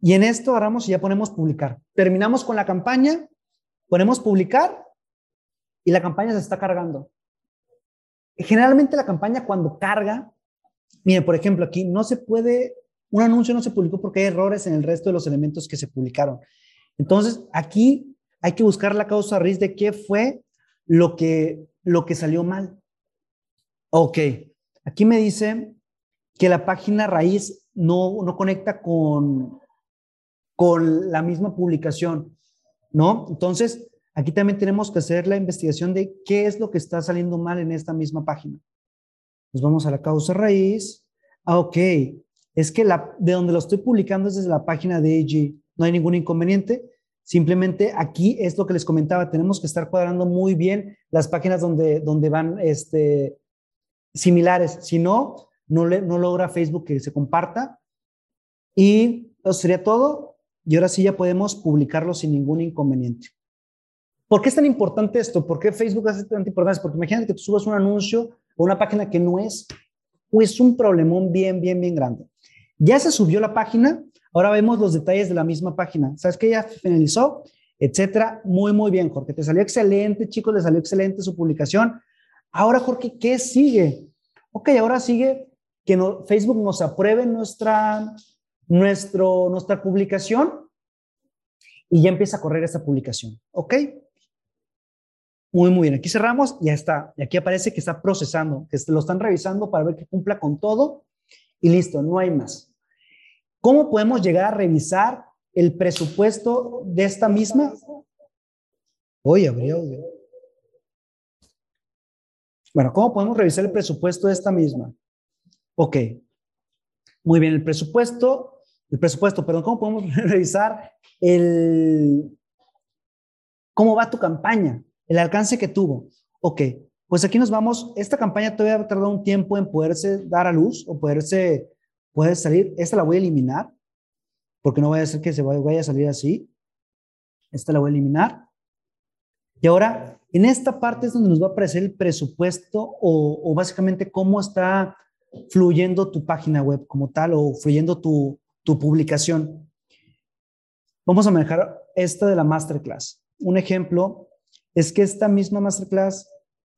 Speaker 2: Y en esto agarramos y ya ponemos publicar. Terminamos con la campaña, ponemos publicar y la campaña se está cargando. Generalmente la campaña cuando carga, miren, por ejemplo, aquí no se puede, un anuncio no se publicó porque hay errores en el resto de los elementos que se publicaron. Entonces, aquí hay que buscar la causa raíz de qué fue lo que, lo que salió mal. Ok, aquí me dice que la página raíz no, no conecta con, con la misma publicación, ¿no? Entonces, Aquí también tenemos que hacer la investigación de qué es lo que está saliendo mal en esta misma página. Nos vamos a la causa raíz. Ah, ok. Es que la, de donde lo estoy publicando es desde la página de AG. No hay ningún inconveniente. Simplemente aquí es lo que les comentaba. Tenemos que estar cuadrando muy bien las páginas donde, donde van este, similares. Si no, no, le, no logra Facebook que se comparta. Y eso sería todo. Y ahora sí ya podemos publicarlo sin ningún inconveniente. ¿Por qué es tan importante esto? ¿Por qué Facebook hace tanta importancia? Porque imagínate que tú subas un anuncio o una página que no es, pues un problemón bien, bien, bien grande. Ya se subió la página, ahora vemos los detalles de la misma página. ¿Sabes qué? Ya finalizó. etcétera. Muy, muy bien, Jorge. Te salió excelente, chicos, le salió excelente su publicación. Ahora, Jorge, ¿qué sigue? Ok, ahora sigue que Facebook nos apruebe nuestra, nuestra publicación y ya empieza a correr esta publicación. ¿Ok? Muy, muy bien. Aquí cerramos, ya está. Y aquí aparece que está procesando, que lo están revisando para ver que cumpla con todo y listo, no hay más. ¿Cómo podemos llegar a revisar el presupuesto de esta misma? Hoy abrió. Bueno, ¿cómo podemos revisar el presupuesto de esta misma? Ok. Muy bien, el presupuesto, el presupuesto, perdón, ¿cómo podemos revisar el, cómo va tu campaña? El alcance que tuvo. Ok, pues aquí nos vamos. Esta campaña todavía va a tardar un tiempo en poderse dar a luz o poderse, poder salir. Esta la voy a eliminar porque no vaya a ser que se vaya a salir así. Esta la voy a eliminar. Y ahora, en esta parte es donde nos va a aparecer el presupuesto o, o básicamente cómo está fluyendo tu página web como tal o fluyendo tu, tu publicación. Vamos a manejar esta de la masterclass. Un ejemplo es que esta misma masterclass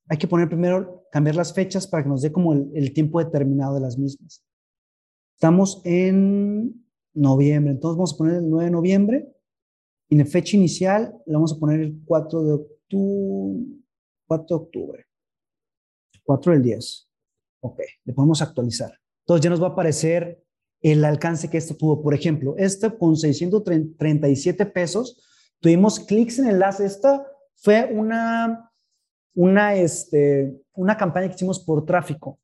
Speaker 2: hay que poner primero, cambiar las fechas para que nos dé como el, tiempo determinado de las mismas. Estamos en noviembre, entonces vamos a poner el 9 de noviembre y en fecha inicial le vamos a poner el 4 de octubre. 4 de octubre. 4 del 10. Ok, le podemos actualizar. Entonces ya nos va a aparecer el alcance que esto tuvo. Por ejemplo, este con 637 pesos, tuvimos clics en enlace. Esta fue una, una, este, una campaña que hicimos por tráfico.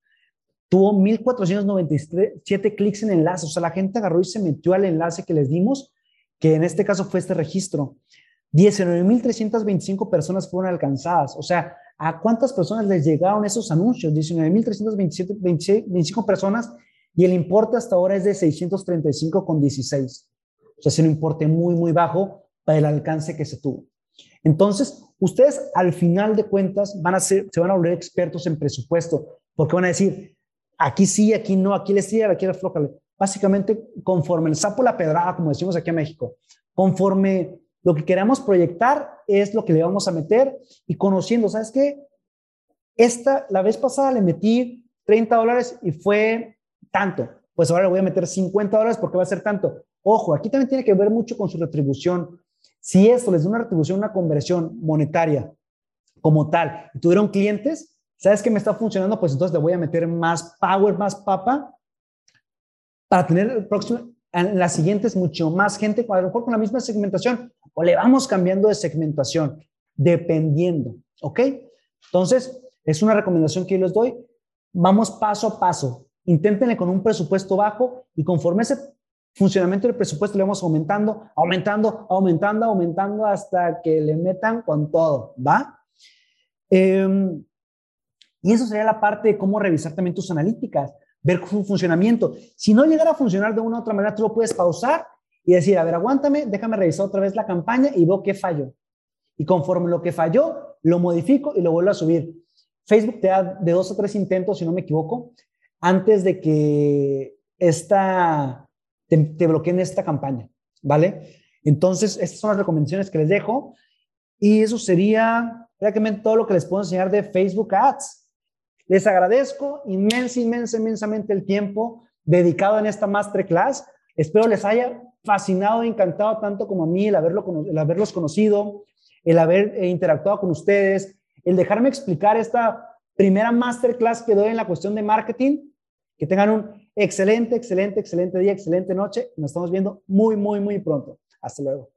Speaker 2: Tuvo 1.497 clics en enlace. O sea, la gente agarró y se metió al enlace que les dimos, que en este caso fue este registro. 19.325 personas fueron alcanzadas. O sea, ¿a cuántas personas les llegaron esos anuncios? 19.325 personas y el importe hasta ahora es de 635,16. O sea, es un importe muy, muy bajo para el alcance que se tuvo. Entonces, ustedes al final de cuentas van a ser, se van a volver expertos en presupuesto, porque van a decir, aquí sí, aquí no, aquí les tira, aquí les aflójale. Básicamente, conforme el sapo la pedrada, como decimos aquí en México, conforme lo que queramos proyectar es lo que le vamos a meter y conociendo, ¿sabes qué? Esta, la vez pasada le metí 30 dólares y fue tanto. Pues ahora le voy a meter 50 dólares porque va a ser tanto. Ojo, aquí también tiene que ver mucho con su retribución. Si esto les da una retribución, una conversión monetaria como tal, y tuvieron clientes, ¿sabes que me está funcionando? Pues entonces le voy a meter más power, más papa, para tener el próximo, en las siguientes mucho más gente, a lo mejor con la misma segmentación, o le vamos cambiando de segmentación, dependiendo, ¿ok? Entonces, es una recomendación que yo les doy. Vamos paso a paso. Inténtenle con un presupuesto bajo y conforme ese funcionamiento del presupuesto le vamos aumentando, aumentando, aumentando, aumentando hasta que le metan con todo, ¿va? Em, y eso sería la parte de cómo revisar también tus analíticas, ver su funcionamiento. Si no llegara a funcionar de una u otra manera, tú lo puedes pausar y decir, a ver, aguántame, déjame revisar otra vez la campaña y veo qué falló. Y conforme lo que falló, lo modifico y lo vuelvo a subir. Facebook te da de dos o tres intentos, si no me equivoco, antes de que esta te, bloqueen esta campaña, ¿vale? Entonces, estas son las recomendaciones que les dejo. Y eso sería prácticamente todo lo que les puedo enseñar de Facebook Ads. Les agradezco inmensa, inmensa, inmensamente el tiempo dedicado en esta masterclass. Espero les haya fascinado, encantado tanto como a mí el, haberlo, el haberlos conocido, el haber eh, interactuado con ustedes, el dejarme explicar esta primera masterclass que doy en la cuestión de marketing. Que tengan un excelente, excelente, excelente día, excelente noche. Nos estamos viendo muy, muy, muy pronto. Hasta luego.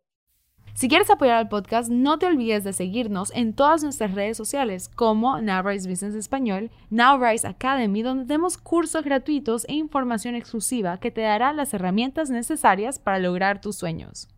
Speaker 1: Si quieres apoyar al podcast, no te olvides de seguirnos en todas nuestras redes sociales como Nowrise Business Español, Nowrise Academy, donde tenemos cursos gratuitos e información exclusiva que te dará las herramientas necesarias para lograr tus sueños.